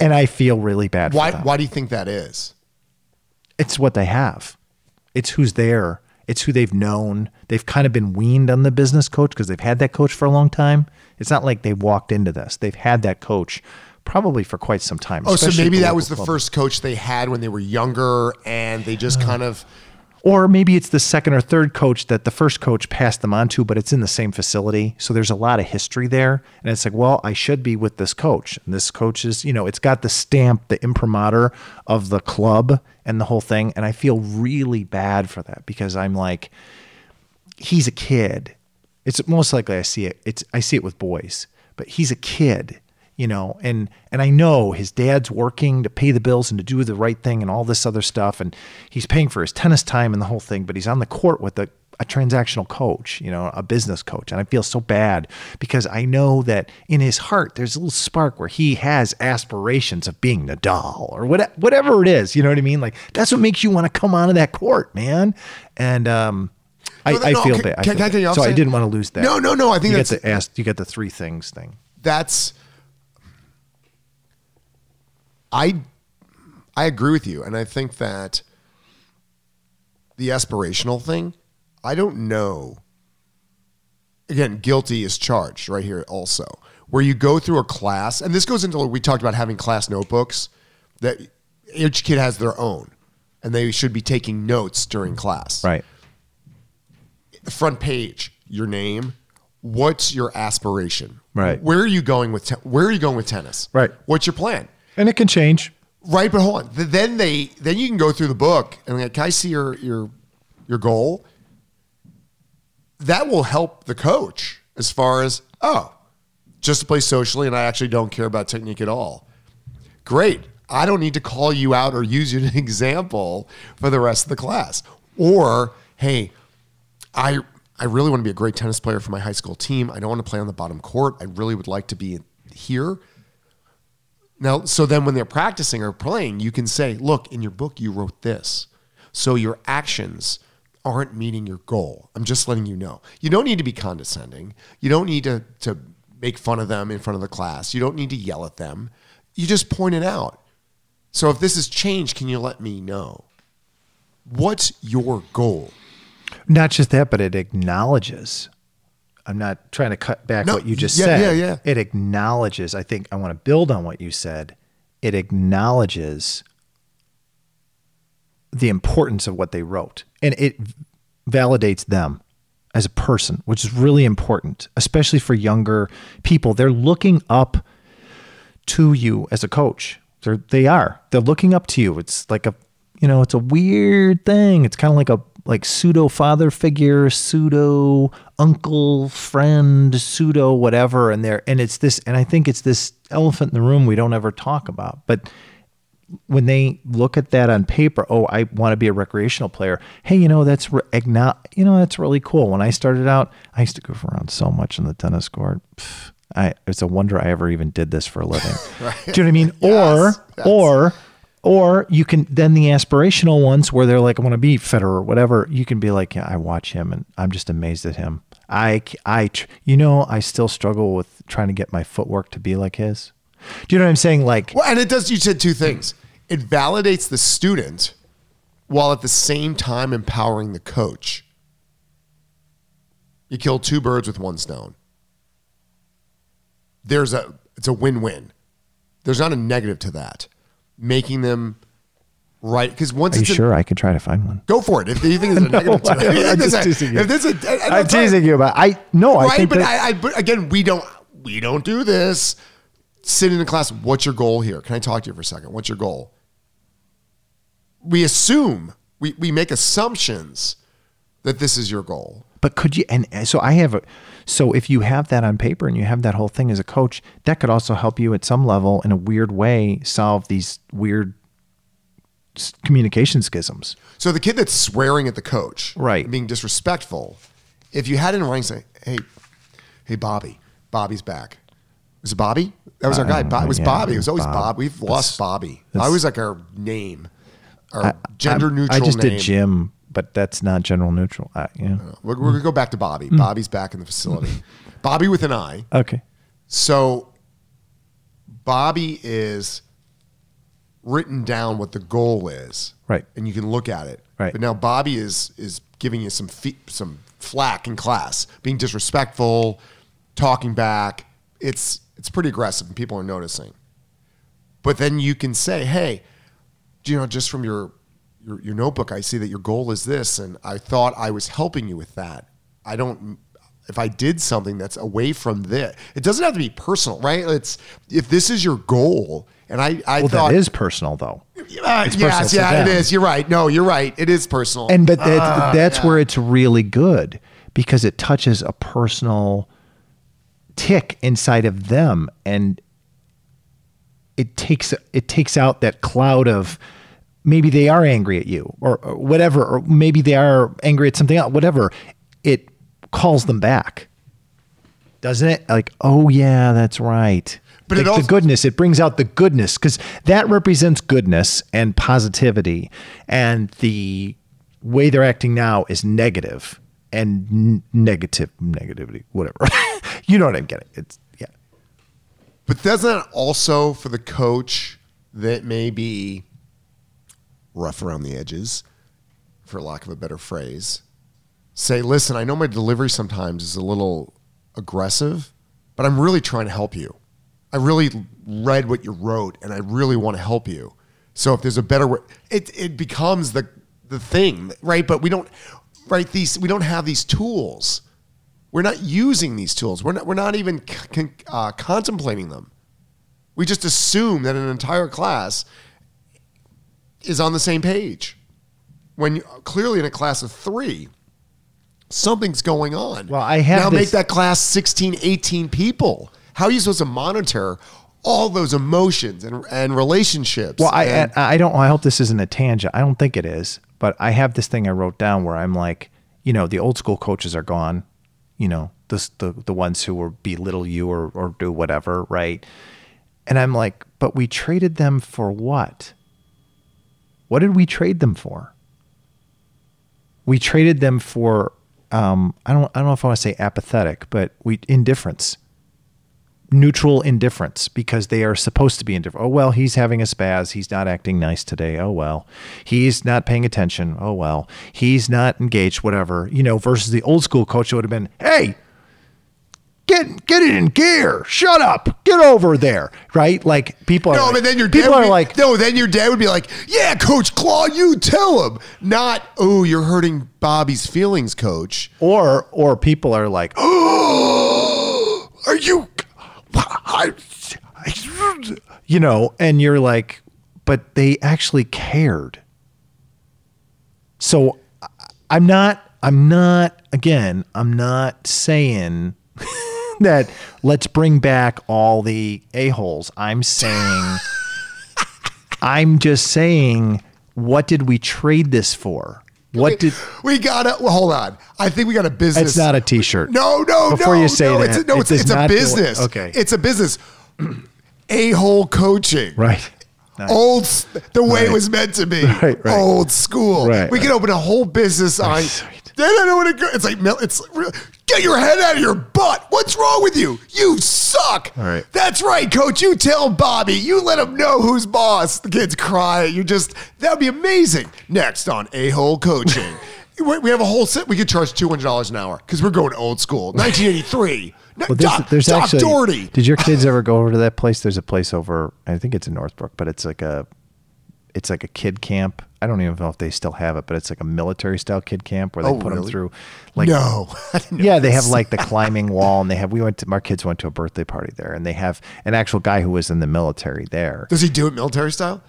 and I feel really bad. Why? Why do you think that is? It's what they have. It's who's there. It's who they've known. They've kind of been weaned on the business coach because they've had that coach for a long time. It's not like they walked into this. They've had that coach probably for quite some time. Oh, so maybe that was the first coach they had when they were younger, and they just uh. kind of. Or maybe it's the second or third coach that the first coach passed them on to, but it's in the same facility. So there's a lot of history there. And it's like, well, I should be with this coach. And this coach is, you know, it's got the stamp, the imprimatur of the club and the whole thing. And I feel really bad for that because I'm like, he's a kid. It's most likely I see it. It's I see it with boys, but he's a kid, you know, and and I know his dad's working to pay the bills and to do the right thing and all this other stuff, and he's paying for his tennis time and the whole thing, but he's on the court with a a transactional coach, you know, a business coach. And I feel so bad because I know that in his heart, there's a little spark where he has aspirations of being Nadal or what, whatever it is. You know what I mean? Like that's what makes you want to come onto that court, man. And, um, I, No, no, I feel can- that. I can- feel can I that. you off, so I didn't want to lose that. No, no, no. I think you that's get the ask. You get the three things thing. that's. I I agree with you, and I think that the aspirational thing. I don't know. Again, guilty is charged right here. Also, where you go through a class, and this goes into we talked about having class notebooks that each kid has their own, and they should be taking notes during class. Right. the front page, your name, what's your aspiration? Right. Where are you going with te- where are you going with tennis? Right. What's your plan? And it can change. Right, but hold on. Then they then you can go through the book and like, can I see your your your goal? That will help the coach as far as oh, just to play socially, and I actually don't care about technique at all. Great. I don't need to call you out or use you as an <laughs> example for the rest of the class. Or hey, I I really want to be a great tennis player for my high school team. I don't want to play on the bottom court. I really would like to be here. Now, so then when they're practicing or playing, you can say, look, in your book, you wrote this. So your actions aren't meeting your goal. I'm just letting you know. You don't need to be condescending. You don't need to, to make fun of them in front of the class. You don't need to yell at them. You just point it out. So if this has changed, can you let me know? What's your goal? Not just that, but it acknowledges. I'm not trying to cut back No, what you just yeah, said. yeah, yeah. It acknowledges. I think I want to build on what you said. It acknowledges the importance of what they wrote and it validates them as a person, which is really important, especially for younger people. They're looking up to you as a coach. They're they are. They're looking up to you. It's like a you know, it's a weird thing. It's kind of like a like pseudo father figure, pseudo uncle, friend, pseudo whatever and there and it's this and I think it's this elephant in the room we don't ever talk about. But when they look at that on paper, oh, I want to be a recreational player. Hey, you know that's re- agno- you know that's really cool. When I started out, I used to goof around so much in the tennis court. Pff, I it's a wonder I ever even did this for a living. <laughs> Do you know what I mean? yes. or or you can then the aspirational ones where they're like, I want to be Federer or whatever. You can be like, yeah, I watch him and I'm just amazed at him. I I you know I still struggle with trying to get my footwork to be like his. Do you know what I'm saying? Like Well, and it does. You said two things. It validates the student while at the same time empowering the coach. You kill two birds with one stone. There's a it's a win-win. There's not a negative to that. Making them right because once Are you a- sure I could try to find one? go for it. If you think it's a <laughs> negative to it, I'm just a- teasing you. if there's a, and- and I'm teasing you about. I no, I right, think but that, I, I but again, we don't we don't do this. Sit in the class. What's your goal here? Can I talk to you for a second? What's your goal? We assume we we make assumptions that this is your goal. But could you? And so I have a. So if you have that on paper and you have that whole thing as a coach, that could also help you at some level in a weird way solve these weird communication schisms. So the kid that's swearing at the coach, Right. being disrespectful, if you had it in writing, say, "Hey, hey, Bobby, Bobby's back." Was it Bobby? That was our guy. Bob, it was Yeah, Bobby. It was always Bob. Bob. We've lost Bobby. I always like our name, our gender I'm- neutral. I just name. did Jim, but that's not general neutral. Uh, yeah. We're, we're gonna go back to Bobby. Hmm. Bobby's back in the facility. <laughs> Bobby with an I. Okay. So Bobby is written down what the goal is, Right. And you can look at it, Right. But now Bobby is is giving you some fe- some flack in class, being disrespectful, talking back. It's it's pretty aggressive, and people are noticing. But then you can say, hey, you know, just from your, your your notebook, I see that your goal is this, and I thought I was helping you with that. I don't. If I did something that's away from this, it doesn't have to be personal, right? It's if this is your goal, and I I Well, thought that is personal though. uh, personal yes, to yeah, it is. You're right. No, you're right. It is personal. And but that, Ah, that's where it's really good because it touches a personal tick inside of them and it takes it takes out that cloud of maybe they are angry at you or, or whatever or maybe they are angry at something else whatever it calls them back doesn't it like oh yeah that's right But it Like also- the goodness it brings out the goodness because that represents goodness and positivity and the way they're acting now is negative and n- negative negativity, whatever. <laughs> you know what I'm getting? It's yeah. But doesn't that also for the coach that may be rough around the edges, for lack of a better phrase, say, listen, I know my delivery sometimes is a little aggressive, but I'm really trying to help you. I really read what you wrote and I really want to help you. So if there's a better way, it, it becomes the, the thing, right? But we don't, right? These, we don't have these tools. We're not using these tools. We're not, we're not even uh, contemplating them. We just assume that an entire class is on the same page. When you, clearly in a class of three, something's going on. Well, I have now this- make that class 16, 18 people. How are you supposed to monitor all those emotions and, and relationships? Well, I, and- I I don't. I hope this isn't a tangent. I don't think it is. But I have this thing I wrote down where I'm like, you know, the old school coaches are gone. You know, the the the ones who will belittle you or or do whatever, right? And I'm like, but we traded them for what? What did we trade them for? We traded them for um, I don't I don't know if I want to say apathetic, but we indifference neutral indifference because they are supposed to be indifferent. Oh, well, he's having a spaz. He's not acting nice today. Oh, well. He's not paying attention. Oh, well. He's not engaged, whatever. You know, versus the old school coach would have been, hey, get get it in gear. Shut up. Get over there. Right? Like people are no, like, but then your dad people would are be, like, no, then your dad would be like, yeah, Coach Claw, you tell him. Not, oh, you're hurting Bobby's feelings, Coach. or or people are like, oh, <gasps> are you I, I- you know, and you're like, but they actually cared. So I'm not I'm not again, I'm not saying <laughs> <laughs> that let's bring back all the a-holes. I'm saying <laughs> I'm just saying what did we trade this for? What did We gotta well, hold on. I think we got a business. It's not a t-shirt. No, no, Before no. you say no, that, it's a, no, it it's, it's a business. Okay. it's a business. <clears throat> A hole coaching. Right. Nice. Old, the way it was meant to be. <laughs> Right, right. Old school. Right, we right. can open a whole business on. They don't know what it go. It's like it's real- get your head out of your butt. What's wrong with you? You suck. All right. That's right, coach. You tell Bobby. You let him know who's boss. The kids cry. You just that would be amazing. Next on a hole coaching. <laughs> We we have a whole set. We could charge two hundred dollars an hour because we're going old school. <laughs> Nineteen eighty three. Well, there's, Doc, there's Doc actually. Doherty. Did your kids ever go over to that place? There's a place over. I think it's in Northbrook, but it's like a, it's like a kid camp. I don't even know if they still have it, but it's like a military style kid camp where they Oh, put them through. Like, no. <laughs> I didn't know yeah, they have like the <laughs> climbing wall, and they have. We went to our kids went to a birthday party there, and they have an actual guy who was in the military there. Does he do it military style?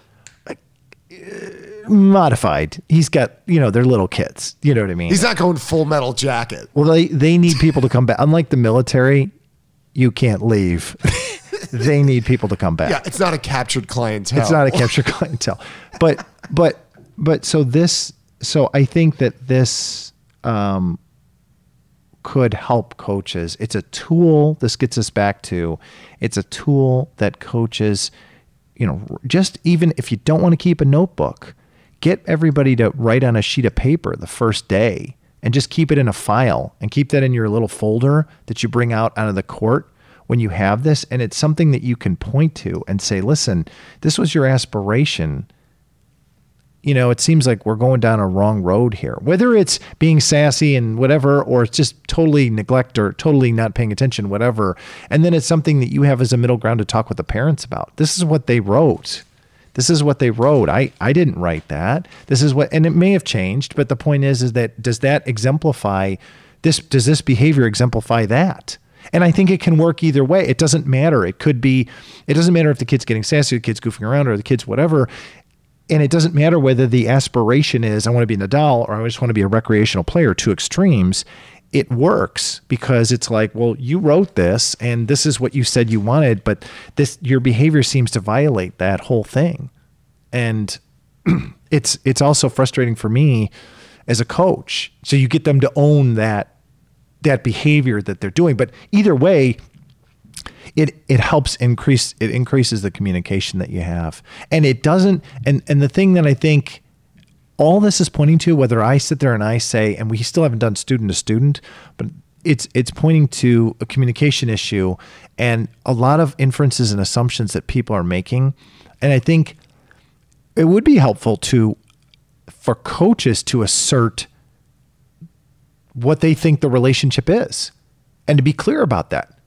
Uh, modified. He's got you know they're little kids. You know what I mean? He's not going full metal jacket. Well, they they need people to come back. Unlike the military, you can't leave. <laughs> they need people to come back. Yeah, it's not a captured clientele. It's not a captured clientele. But but but so this so I think that this um could help coaches. It's a tool. This gets us back to it's a tool that coaches, you know, just even if you don't want to keep a notebook, get everybody to write on a sheet of paper the first day and just keep it in a file and keep that in your little folder that you bring out out of the court when you have this and it's something that you can point to and say, "Listen, this was your aspiration." You know, it seems like we're going down a wrong road here. Whether it's being sassy and whatever, or it's just totally neglect or totally not paying attention, whatever. And then it's something that you have as a middle ground to talk with the parents about. This is what they wrote. This is what they wrote. I, I didn't write that. This is what, and it may have changed, but the point is, is that does that exemplify this? Does this behavior exemplify that? And I think it can work either way. It doesn't matter. It could be, it doesn't matter if the kid's getting sassy, the kid's goofing around, or the kid's whatever and it doesn't matter whether the aspiration is I want to be Nadal or I just want to be a recreational player, two extremes. It works because it's like, well, you wrote this and this is what you said you wanted, but this your behavior seems to violate that whole thing. And <clears throat> it's it's also frustrating for me as a coach. So you get them to own that that behavior that they're doing, but either way, it it helps increase it increases the communication that you have and it doesn't and and the thing that i think all this is pointing to, whether I sit there and I say, and we still haven't done student to student, but it's it's pointing to a communication issue and a lot of inferences and assumptions that people are making. And I think it would be helpful to for coaches to assert what they think the relationship is and to be clear about that.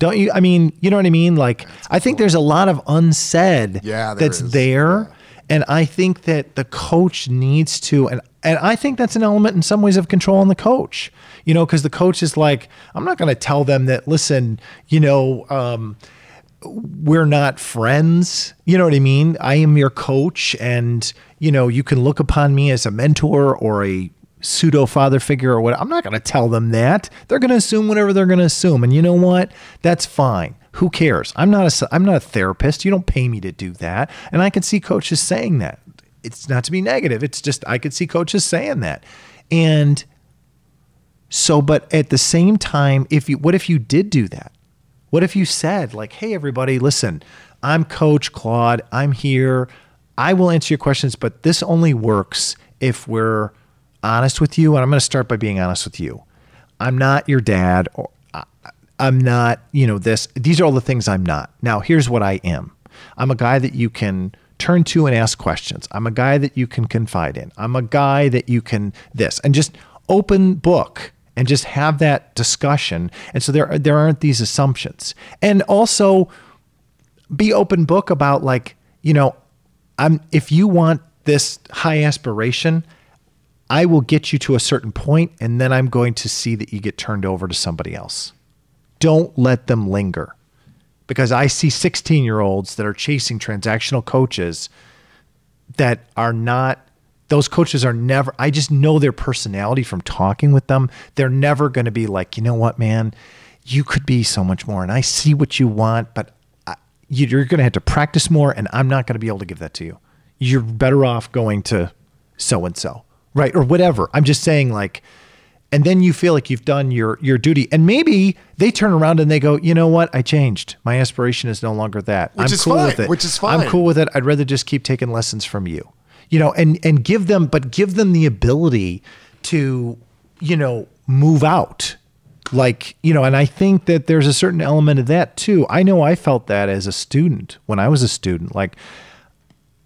Don't you? I mean, you know what I mean? Like, I think there's a lot of unsaid Yeah, there that's is. there. And I think that the coach needs to, and, and I think that's an element in some ways of control on the coach, you know, because the coach is like, I'm not going to tell them that, listen, you know, um, we're not friends. You know what I mean? I am your coach, and you know you can look upon me as a mentor or a pseudo father figure or what. I'm not going to tell them that. They're going to assume whatever they're going to assume, and you know what? That's fine. Who cares? I'm not a I'm not a therapist. You don't pay me to do that, and I can see coaches saying that. It's not to be negative. It's just I could see coaches saying that, and so, but at the same time, if you what if you did do that? What if you said, like, hey, everybody, listen, I'm Coach Claude. I'm here. I will answer your questions, but this only works if we're honest with you. And I'm going to start by being honest with you. I'm not your dad, or I'm not, you know, this. These are all the things I'm not. Now, here's what I am I'm a guy that you can turn to and ask questions. I'm a guy that you can confide in. I'm a guy that you can this and just open book and just have that discussion. And so there there aren't these assumptions. And also be open book about like, you know, I'm if you want this high aspiration, I will get you to a certain point and then I'm going to see that you get turned over to somebody else. Don't let them linger. Because I see 16 year olds that are chasing transactional coaches that are not those coaches are never i just know their personality from talking with them they're never going to be like you know what man you could be so much more and i see what you want but I, you- you're going to have to practice more and i'm not going to be able to give that to you you're better off going to so and so right or whatever. I'm just saying like and then you feel like you've done your your duty. And maybe they turn around and they go you know what? I changed. My aspiration is no longer that. Which i'm cool fine, with it. which is fine i'm cool with it. I'd rather just keep taking lessons from you. You know and and give them but give them the ability to you know move out. Like you know and i think that there's a certain element of that too. I know i felt that as a student when i was a student. Like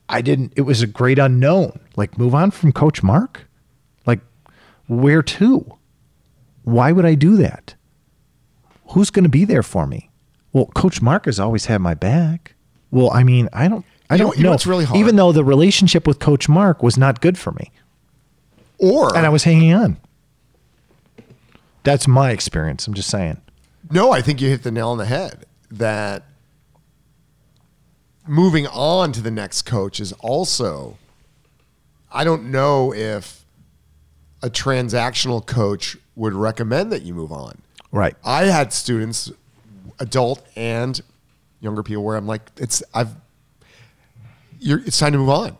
i didn't it was a great unknown. Like move on from coach mark? Like where to? Why would i do that? Who's going to be there for me? Well coach mark has always had my back. Well i mean i don't i You know- don't you know know. what's really hard? even though the relationship with coach mark was not good for me. Or and i was hanging on. That's my experience i'm just saying. No, I think you hit the nail on the head. That moving on to the next coach is also, I don't know if a transactional coach would recommend that you move on. right I had students, adult and younger people, where I'm like, it's I've, you're it's time to move on.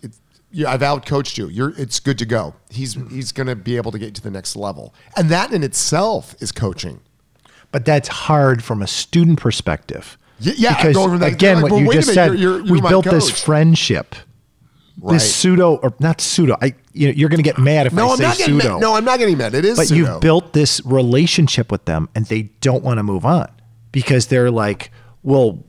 It's, yeah, I've out coached you. You're it's good to go. He's he's going to be able to get to the next level, and that in itself is coaching. but that's hard from a student perspective. Yeah, because that- again, like, what well, you just minute, said, you're- you're- you're we built this friendship, Right. this pseudo or not pseudo. I you know, you're going to get mad if No, I I'm say not pseudo. mad. No, I'm not getting mad. It is but pseudo. you've built this relationship with them, and they don't want to move on because they're like, well,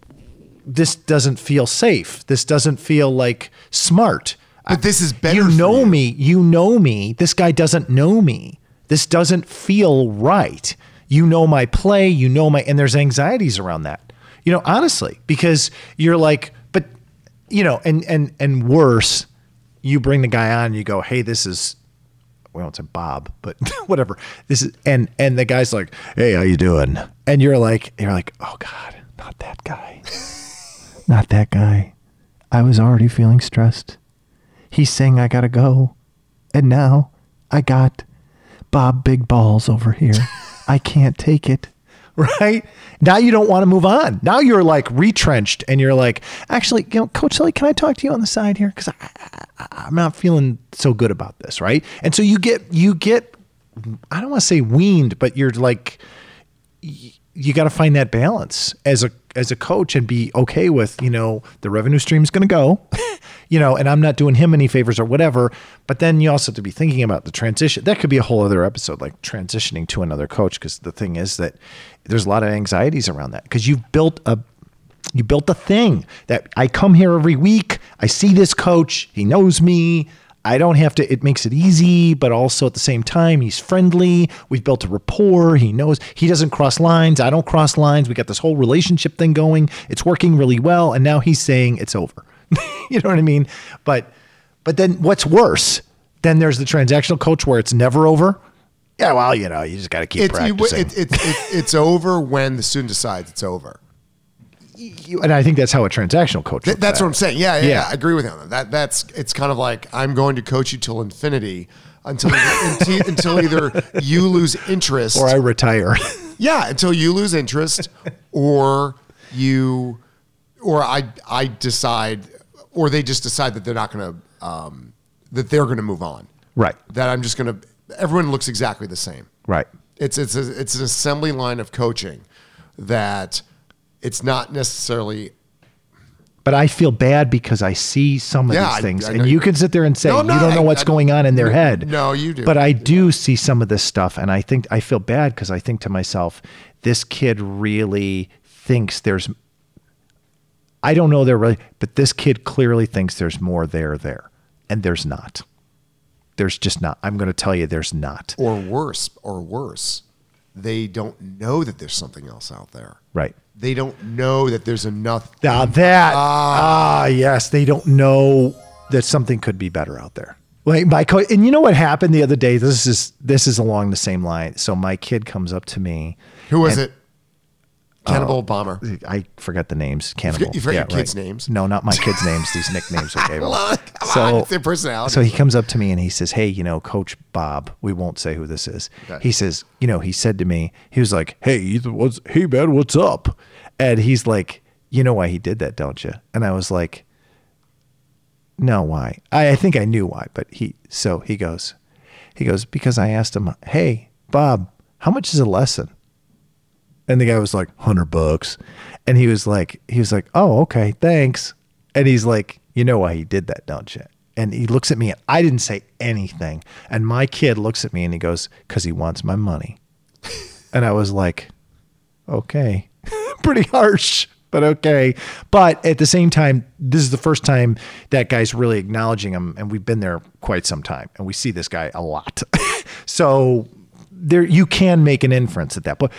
this doesn't feel safe. This doesn't feel like smart. But this is better You know you. me. You know me. This guy doesn't know me. This doesn't feel right. You know my play. You know my, and there's anxieties around that. You know, honestly, because you're like, but you know, and and and worse, you bring the guy on. and You go, hey, this is we won't say Bob, but <laughs> whatever. This is and and the guy's like, "Hey, how you doing?" And you're like, you're like, "Oh God, not that guy, <laughs> not that guy." I was already feeling stressed. He's saying I gotta go, and now I got Bob Big Balls over here. <laughs> I can't take it. <laughs> Right now, you don't want to move on. Now you're like retrenched, and you're like, actually, you know, Coach Sully, can I talk to you on the side here? Because I'm not feeling so good about this, right? And so you get you get I don't want to say weaned, but you're like you got to find that balance as a as a coach and be okay with, you know, the revenue stream is going to go, <laughs> you know, and I'm not doing him any favors or whatever. But then you also have to be thinking about the transition. That could be a whole other episode, like transitioning to another coach. Because the thing is that there's a lot of anxieties around that because you've built a you built a thing that I come here every week. I see this coach. He knows me. I don't have to, it makes it easy, but also at the same time, he's friendly. We've built a rapport. He knows he doesn't cross lines. I don't cross lines. We got this whole relationship thing going. It's working really well. And now he's saying it's over. <laughs> you know what I mean? But, but then what's worse? Then there's the transactional coach where it's never over. Yeah, well, you know, you just got to keep It's, practicing. it, it, it, it's over when the student decides it's over. You- and I think that's how a transactional coach. Th- that's at what. I'm saying. Yeah, yeah, Yeah. I agree with him. That that's it's kind of like I'm going to coach you till infinity until until, until either you lose interest Or I retire. <laughs> Yeah, until you lose interest or you or I I decide or they just decide that they're not going to um, that they're going to move on. right. That I'm just going to everyone looks exactly the same. Right. It's it's a, it's an assembly line of coaching that it's not necessarily But I feel bad because I see some of Yeah, these things, I and you you- can sit there and say No, you not. don't know I- what's I- going on in their no, head. no, you do. But I do see some of this stuff, and I think I feel bad because I think to myself, this kid really thinks there's. I don't know there really, but this kid clearly thinks there's more there there, and there's not. There's just not. I'm going to tell you, there's not. or worse or worse, they don't know that there's something else out there. Right. They don't know that there's enough Now that ah yes, they don't know that something could be better out there. Like my co- and you know what happened the other day? This is this is along the same line. So my kid comes up to me. Who was it? Oh. Cannibal Bomber. I forget the names. Cannibal. you forget your kids' names? No, not my kids' <laughs> names. These nicknames. <laughs> Come on, so, on, their personality. So he comes up to me and he says, "Hey, you know, Coach Bob. We won't say who this is. Okay. He says, you know, he said to me, he was like, "Hey, Ethan, what's hey man, what's up?" And he's like, "You know why he did that, don't you?" And I was like, "No, why?" I, I think I knew why, but he. So he goes, he goes because I asked him, "Hey, Bob, how much is a lesson?" And the guy was like, hundred bucks. And he was like, he was like, oh, okay, thanks. And he's like, you know why he did that, don't you? And he looks at me and I didn't say anything. And my kid looks at me and he goes, because he wants my money. <laughs> and I was like, okay, <laughs> pretty harsh, but okay. But at the same time, this is the first time that guy's really acknowledging him. And we've been there quite some time and we see this guy a lot. <laughs> so there, you can make an inference at that point.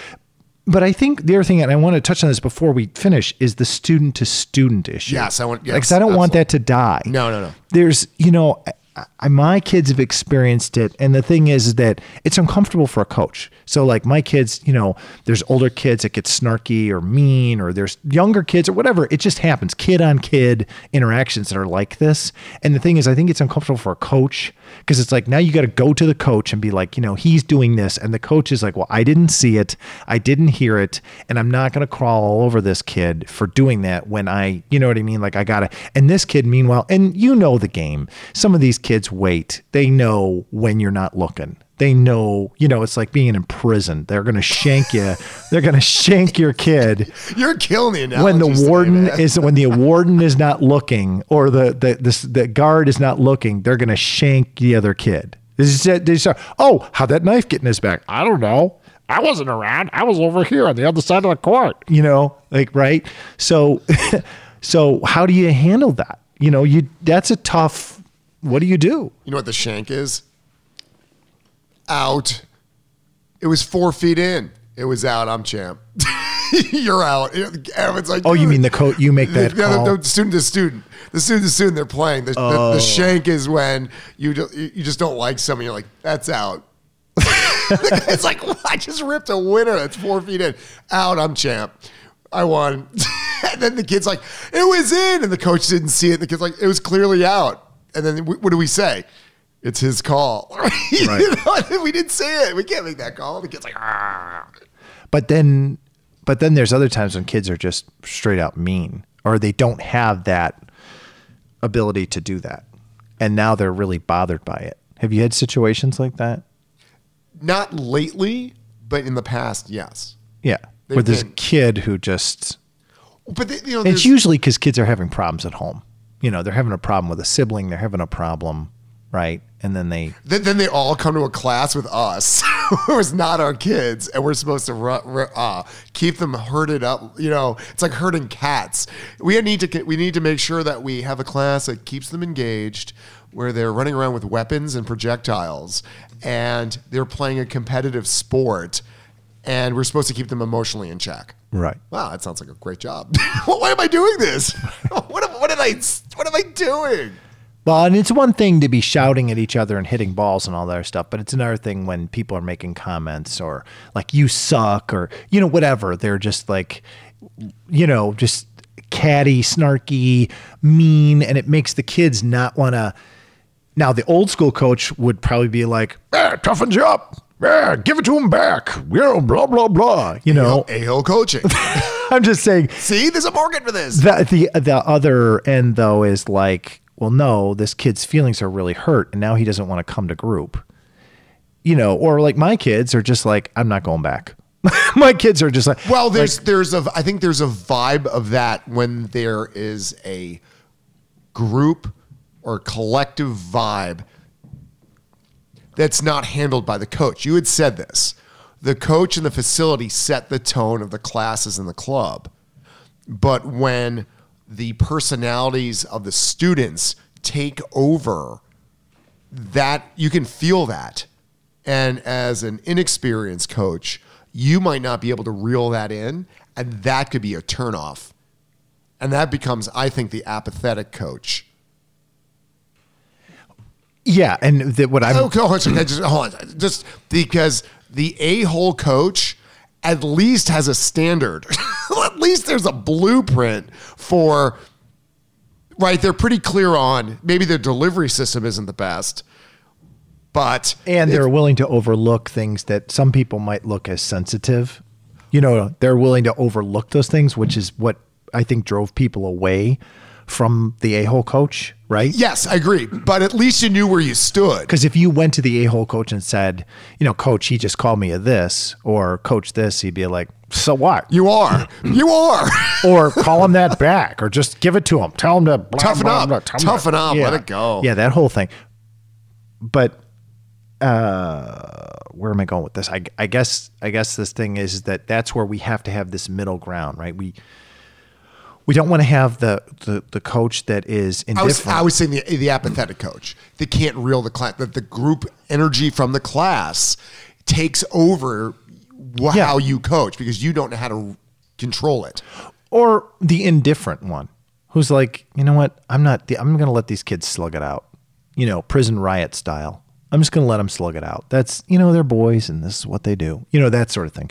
But I think the other thing, and I want to touch on this before we finish, is the student to student issue. Yes, I want- yes, I don't want that to die. No, no, no. There's, you know, I, my kids have experienced it, and the thing is, is that it's uncomfortable for a coach. So, like my kids, you know, there's older kids that get snarky or mean, or there's younger kids or whatever. It just happens, kid on kid interactions that are like this. And the thing is, I think it's uncomfortable for a coach because it's like now you got to go to the coach and be like, you know, he's doing this, and the coach is like, well, I didn't see it, I didn't hear it, and I'm not going to crawl all over this kid for doing that when I, you know what I mean? Like I gotta, and this kid, meanwhile, and you know the game. Some of these kids wait; they know when you're not looking. They know, you know, it's like being in prison. They're going to shank you. They're going to shank your kid <laughs> You're killing the when the warden man. is when the warden is not looking or the the this, the guard is not looking, they're going to shank the other kid. This is it. They start, oh, how'd that knife get in his back? I don't know. I wasn't around. I was over here on the other side of the court. You know, like right. So, <laughs> so how do you handle that? You know, you that's a tough. What do you do? You know what the shank is? Out. It was four feet in. It was out. I'm champ. <laughs> You're out. Everyone's like, Oh, you mean the <laughs> coach? You make that Yeah, call. the, the student to student. The student to student, they're playing. The, the, Oh. the shank is when you do, you just don't like someone. You're like, that's out. <laughs> it's like I just ripped a winner. That's four feet in. Out. I'm champ. I won. and then the kid's like, it was in, and the coach didn't see it. And The kid's like, it was clearly out. And then wh- what do we say? It's his call. <laughs> Right. <laughs> we didn't say it. We can't make that call. The kid's like, ah. But then, but then there's other times when kids are just straight out mean, or they don't have that ability to do that, and now they're really bothered by it. Have you had situations like that? Not lately, but in the past, yes. Yeah, They've with this been- kid who just But they, you know, It's usually because kids are having problems at home. You know, they're having a problem with a sibling, they're having a problem, right? And then they then, then they all come to a class with us, <laughs> who is not our kids, and we're supposed to uh, keep them herded up. You know, it's like herding cats. We need to we need to make sure that we have a class that keeps them engaged, where they're running around with weapons and projectiles, and they're playing a competitive sport, and we're supposed to keep them emotionally in check. right. Wow, that sounds like a great job. <laughs> Why am I doing this? <laughs> what, am, what did I? What am I doing? Well, and it's one thing to be shouting at each other and hitting balls and all that stuff, but it's another thing when people are making comments or like you suck or you know whatever. They're just like you know just catty, snarky, mean, and it makes the kids not want to. Now, the old school coach would probably be like, "Yeah, toughens you up. Yeah, give it to him back. You know, blah blah blah." You know, A hole coaching. <laughs> I'm just saying See, there's a market for this. the the the other end though is like, well, no, this kid's feelings are really hurt, and now he doesn't want to come to group. You know, or like my kids are just like, I'm not going back. <laughs> my kids are just like, Well, there's there's a I think there's a vibe of that when there is a group or collective vibe that's not handled by the coach. You had said this. The coach and the facility set the tone of the classes in the club. But when the personalities of the students take over, that you can feel that. And as an inexperienced coach, you might not be able to reel that in, and that could be a turnoff. And that becomes, I think, the apathetic coach. Yeah, and that what I'm Oh, coach, okay, just hold on, just because the a-hole coach at least has a standard. <laughs> at least there's a blueprint for. Right, they're pretty clear on maybe their delivery system isn't the best, but and they're willing to overlook things that some people might look as sensitive. You know, they're willing to overlook those things, which is what I think drove people away from the a hole coach, right? yes, I agree. But at least you knew where you stood. Because if you went to the a hole coach and said, you know, coach, he just called me a this, or coach this, he'd be like, so what? You are, <laughs> you are. or call him that <laughs> back, or just give it to him. Tell him to blah, Toughen blah, up. blah, Toughen to- up. Let it go. Yeah, that whole thing. But uh, where am I going with this? I, I guess I guess this thing is that that's where we have to have this middle ground, right? We we don't want to have the the, the coach that is I was, indifferent. I was saying the, the apathetic coach that can't reel the class, that the group energy from the class takes over wh- Yeah. how you coach because you don't know how to control it. or the indifferent one who's like, you know what? I'm not. The, I'm going to let these kids slug it out. You know, prison riot style. I'm just going to let them slug it out. That's you know they're boys and this is what they do. You know that sort of thing.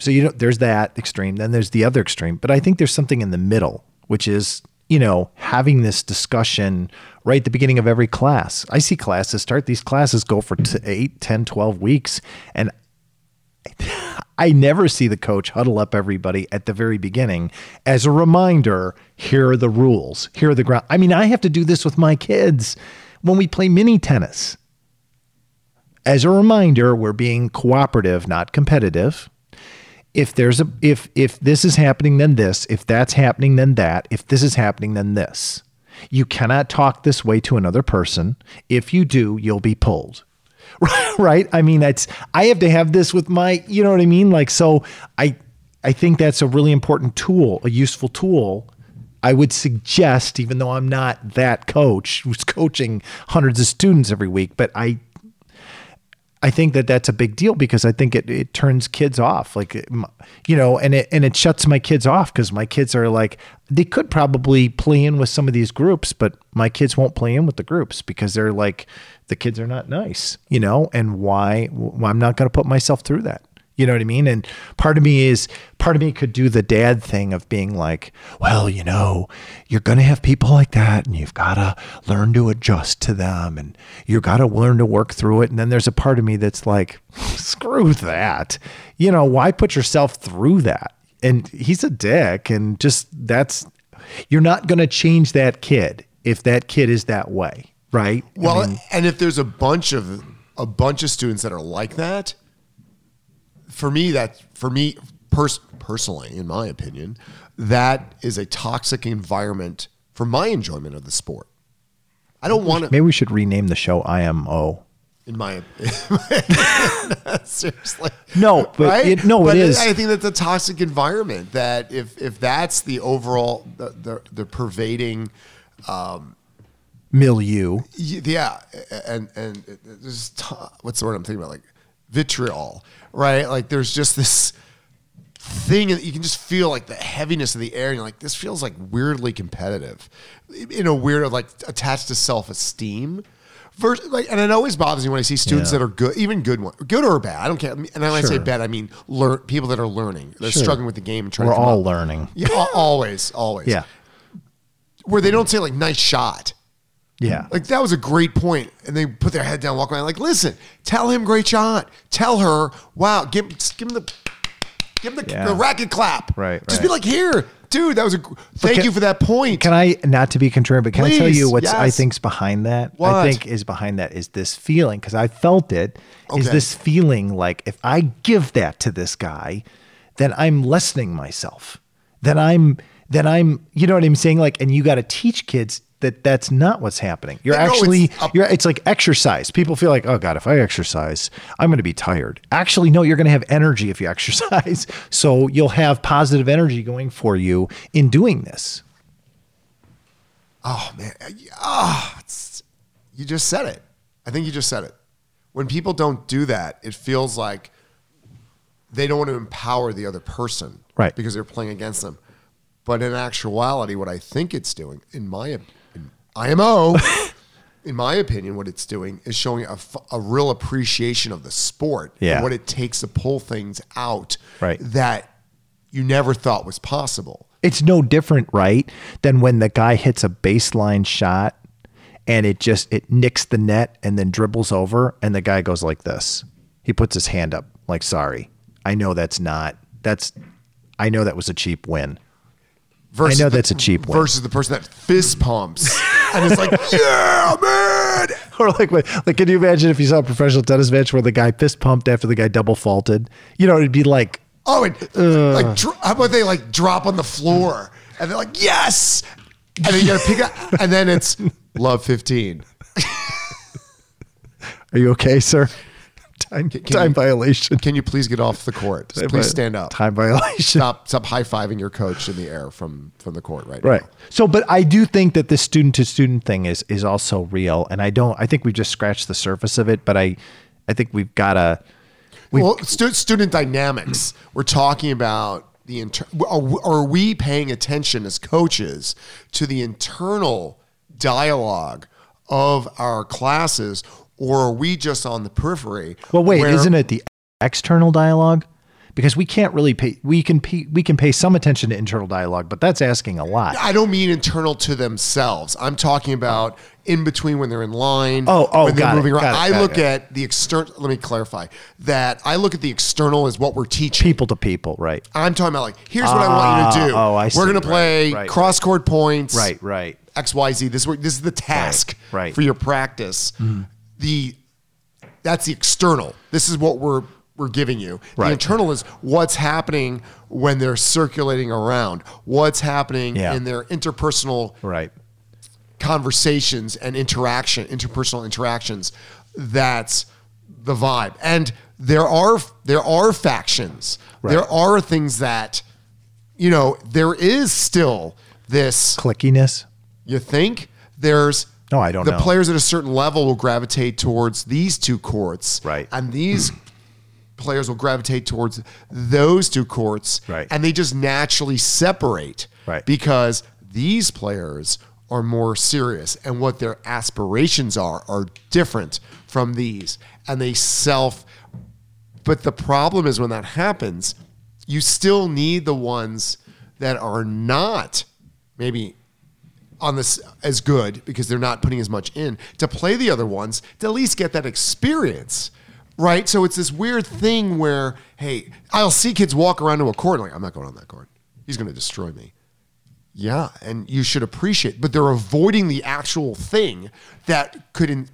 So you know there's that extreme. Then there's the other extreme. But I think there's something in the middle, which is you know having this discussion right at the beginning of every class. I see classes start. These classes go for t- 8, 10, 12 weeks, and I never see the coach huddle up everybody at the very beginning as a reminder here are the rules, here are the ground. I mean, I have to do this with my kids when we play mini tennis. As a reminder, we're being cooperative, not competitive. If there's a if if this is happening then this, if that's happening then that, if this is happening then this. You cannot talk this way to another person. If you do, you'll be pulled. <laughs> Right? I mean that's i have to have this with my you know what i mean? Like so i i think that's a really important tool a useful tool i would suggest even though i'm not that coach who's coaching hundreds of students every week but i I think that that's a big deal because I think it, it turns kids off, like you know, and it and it shuts my kids off because my kids are like they could probably play in with some of these groups, but my kids won't play in with the groups because they're like the kids are not nice, you know, and why well, I'm not going to put myself through that. You know what I mean? And part of me is part of me could do the dad thing of being like, well, you know, you're going to have people like that and you've got to learn to adjust to them and you've got to learn to work through it. And then there's a part of me that's like, <laughs> screw that. You know, why put yourself through that? And he's a dick and just that's you're not going to change that kid if that kid is that way, right? I Well, mean, and if there's a bunch of a bunch of students that are like that, for me that for me pers- personally, in my opinion, that is a toxic environment for my enjoyment of the sport. I don't want to. Maybe we should rename the show IMO. <laughs> In my opinion. <laughs> seriously, No, but right? it, no, but it is. I think that's a toxic environment. That if if that's the overall the the, the pervading um, milieu. Yeah and and uh, there's what's the word i'm thinking about like vitriol right like there's just this thing that you can just feel like the heaviness of the air and you're like this feels like weirdly competitive in a weird like attached to self-esteem Versus, like, and it always bothers me when I see students Yeah. that are good, even good one, good or bad. I don't care. And when I say bad, I mean learn people that are learning, they're Sure. struggling with the game and trying We're to all up. learning. Yeah, always, always. <laughs> Yeah. where they don't say like "nice shot." Yeah. Like that was a great point, and they put their head down, walk around. Like, listen, tell him great shot. Tell her, wow, give, give him the, give him the, Yeah. the racket clap. Right, Just right. be like, here, dude, that was a. Thank can- you for that point. Can I not to be contrarian, but can I tell Please, you what's I yes. think's behind that? What? I think is behind that is this feeling because I felt it. Is Okay. this feeling like if I give that to this guy, then I'm lessening myself. Then I'm then I'm you know what I'm saying like and you got to teach kids that that's not what's happening. You're No, it's actually a- you're it's like exercise. People feel like, "Oh god, if I exercise, I'm going to be tired." Actually, no, you're going to have energy if you <laughs> exercise. So you'll have positive energy going for you in doing this. Oh man, ah, it's- you just said it. I think you just said it. When people don't do that, it feels like they don't want to empower the other person, Right. Because they're playing against them. But in actuality, what I think it's doing, in my in IMO, <laughs> in my opinion, what it's doing is showing a, f- a real appreciation of the sport Yeah. and what it takes to pull things out Right. that you never thought was possible. it's no different, right, than when the guy hits a baseline shot and it just it nicks the net and then dribbles over and the guy goes like this. He puts his hand up like sorry. I know that's not that's I know that was a cheap win. Versus I know the- that's a cheap win. Versus the person that fist pumps <laughs> and it's like, <laughs> yeah, man. Or like like can you imagine if you saw a professional tennis match where the guy fist pumped after the guy double faulted? You know, it'd be like Oh, and uh. like, dro- how about they like drop on the floor and they're like, yes. And then you gotta pick up, and then it's love 15. <laughs> Are you okay, sir? Time time you- violation. Can you please get off the court? Just please stand up. Time violation. Stop, stop high fiving your coach in the air from from the court right, Right. now. So, but I do think that this student to student thing is is also real, and I don't. I think we've just scratched the surface of it, but I, I think we've got to. well, stu- student dynamics. We're talking about the inter- are, are we paying attention as coaches to the internal dialogue of our classes, or are we just on the periphery? Well, wait, where- isn't it the external dialogue? Because we can't really pay. We can pay, we can pay some attention to internal dialogue, but that's asking a lot. I don't mean internal to themselves. I'm talking about in between when they're in line. Oh, oh, when they're got it, around. it, I look it. at the external. Let me clarify that I look at the external as what we're teaching. People to people, right? I'm talking about like, here's what I want you to do. Ah, oh, I see. We're gonna play right, cross court points. Right, right. X Y Z. This is this is the task Right, right. for your practice. The that's the external. This is what we're we're giving you. The internal is what's happening when they're circulating around. What's happening Yeah. in their interpersonal Right. conversations and interaction, interpersonal interactions. That's the vibe. And there are there are factions. There are things that you know, there is still this Clickiness. you think there's No, I don't the know. players at a certain level will gravitate towards these two courts. Right. And these players will gravitate towards those two courts. Right. And they just naturally separate. Right. Because these players are more serious and what their aspirations are are different from these. And they self but the problem is when that happens, you still need the ones that are not maybe on this as good because they're not putting as much in to play the other ones to at least get that experience. Right? So it's this weird thing where, hey, I'll see kids walk around to a court like, I'm not going on that court. He's going to destroy me. Yeah, and you should appreciate, but they're avoiding the actual thing that could in,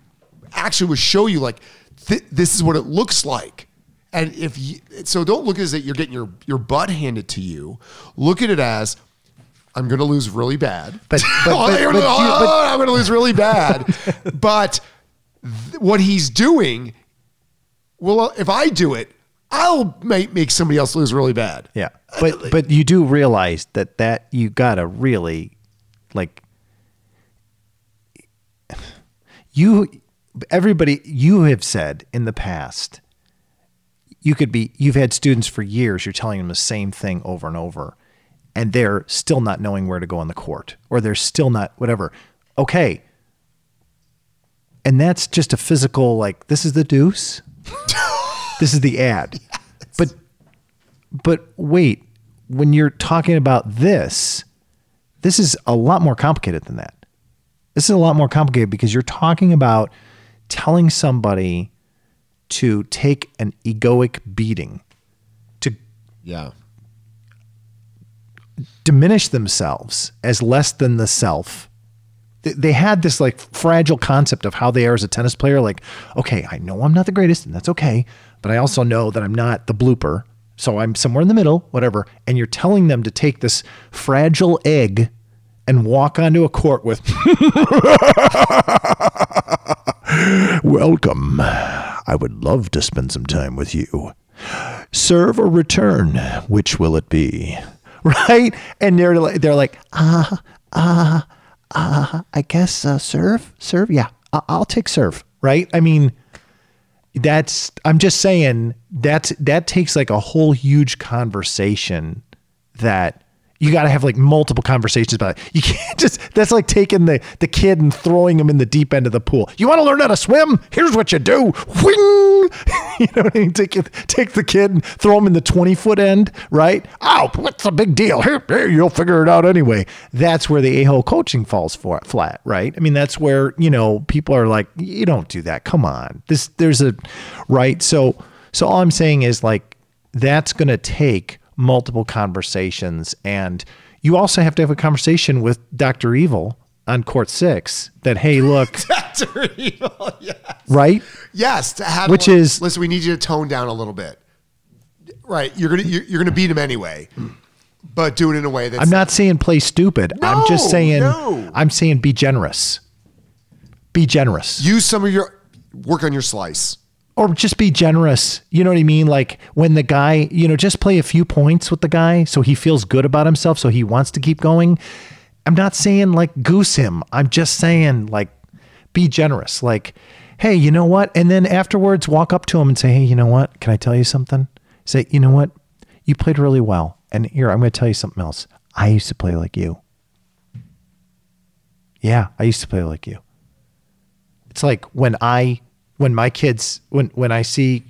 actually would show you like th- this is what it looks like, And if you, so, don't look at it as that you're getting your your butt handed to you. Look at it as I'm going to lose really bad. But- but- Oh, <laughs> but- but oh, I'm going to lose really bad. <laughs> but th- what he's doing, well, uh, if I do it, I'll make make somebody else lose really bad. Yeah. But uh, but you do realize that that you got to really like you everybody you have said in the past you could be you've had students for years you're telling them the same thing over and over and they're still not knowing where to go on the court or they're still not whatever. Okay. And that's just a physical like this is the deuce? <laughs> This is the ad. But but wait when you're talking about this this is a lot more complicated than that. This is a lot more complicated because you're talking about telling somebody to take an egoic beating to Yeah. Diminish themselves as less than the self. They had this like fragile concept of how they are as a tennis player. Like, okay, I know I'm not the greatest, and that's okay, but I also know that I'm not the blooper. So I'm somewhere in the middle, whatever. And you're telling them to take this fragile egg and walk onto a court with, <laughs> Welcome. I would love to spend some time with you. Serve or return, which will it be? <laughs> Right? And they're like, they're like, ah, ah, ah, I guess uh, serve, serve. Yeah, I- I'll take serve. Right? I mean, that's. I'm just saying that that takes like a whole huge conversation that you got to have like multiple conversations about it. You can't <laughs> just that's like taking the the kid and throwing him in the deep end of the pool. You want to learn how to swim? Here's what you do. Whing! <laughs> You know what I mean? Take take the kid and throw him in the 20 foot end, right? Oh, what's the big deal? Here, here, you'll figure it out anyway. That's where the a-hole coaching falls for flat, right? I mean, that's where, you know, people are like, you don't do that. Come on. This there's a right. So so all I'm saying is like that's going to take multiple conversations and you also have to have a conversation with Dr. Evil on court 6 that hey look <laughs> Dr. Evil, yes. right Yes, to have Which is- listen. We need you to tone down a little bit. Right, you're gonna you're, you're gonna beat him anyway, but do it in a way that's I'm not saying play stupid I'm just saying no. I'm saying be generous be generous use some of your work on your slice. Or just be generous. You know what I mean? Like when the guy, you know, just play a few points with the guy so he feels good about himself, so he wants to keep going. I'm not saying like goose him. I'm just saying like be generous. Like, hey, you know what? And then afterwards, walk up to him and say, hey, you know what? Can I tell you something? Say, you know what? You played really well. And here, I'm going to tell you something else. I used to play like you. Yeah, I used to play like you it's like when I when my kids when when I see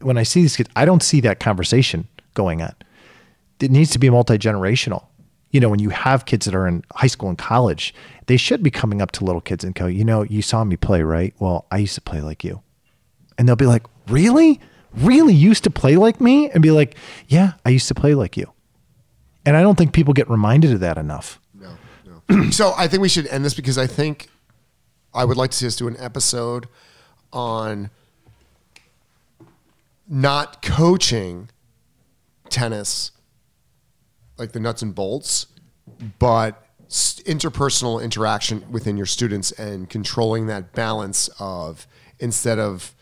when I see these kids, I don't see that conversation going on. It needs to be multi generational. You know, when you have kids that are in high school and college, they should be coming up to little kids and go, you know, you saw me play, right? Well, I used to play like you. And they'll be like, Really? Really used to play like me? And be like, Yeah, I used to play like you. And I don't think people get reminded of that enough. No, no. <clears throat> so I think we should end this because I think I would like to see us do an episode on not coaching tennis like the nuts and bolts, but interpersonal interaction within your students and controlling that balance of instead of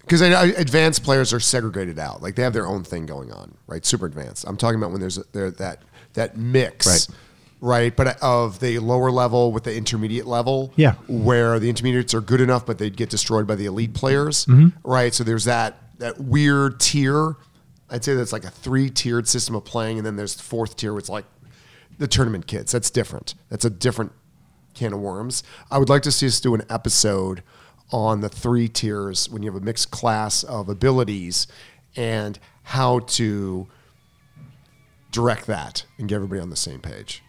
because advanced players are segregated out, like they have their own thing going on, right? Super advanced. I'm talking about when there's a, there that that mix, Right. Right? But of the lower level with the intermediate level, Yeah. where the intermediates are good enough, but they'd get destroyed by the elite players, Mm-hmm. right? So there's that that weird tier. I'd say that's like a three tiered system of playing, and then there's the fourth tier, which is like the tournament kids. That's different. That's a different can of worms. I would like to see us do an episode on the three tiers when you have a mixed class of abilities and how to direct that and get everybody on the same page.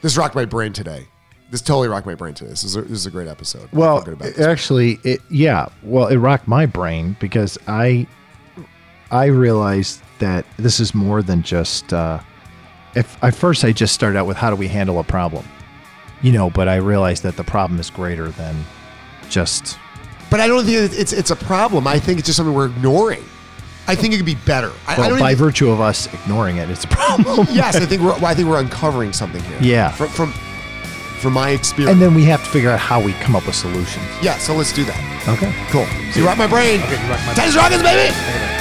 This rocked my brain today. This totally rocked my brain today. This is a, this is a great episode. Well, good about this. actually, it, yeah. Well, it rocked my brain because I, I realized that this is more than just. Uh, if at first I just started out with how do we handle a problem, you know, but I realized that the problem is greater than just But I don't think it's it's a problem. I think it's just something we're ignoring. I think it could be better. I, I Well, don't by even- virtue of us ignoring it, it's a problem. <laughs> yes, I think we're I think we're uncovering something here. Yeah. From from, from my experience. and then we have to figure out how we come up with solutions. yeah, so let's do that. Okay. Cool. So You rock my brain. Okay, you rock my Tennis Rockets, baby. brain.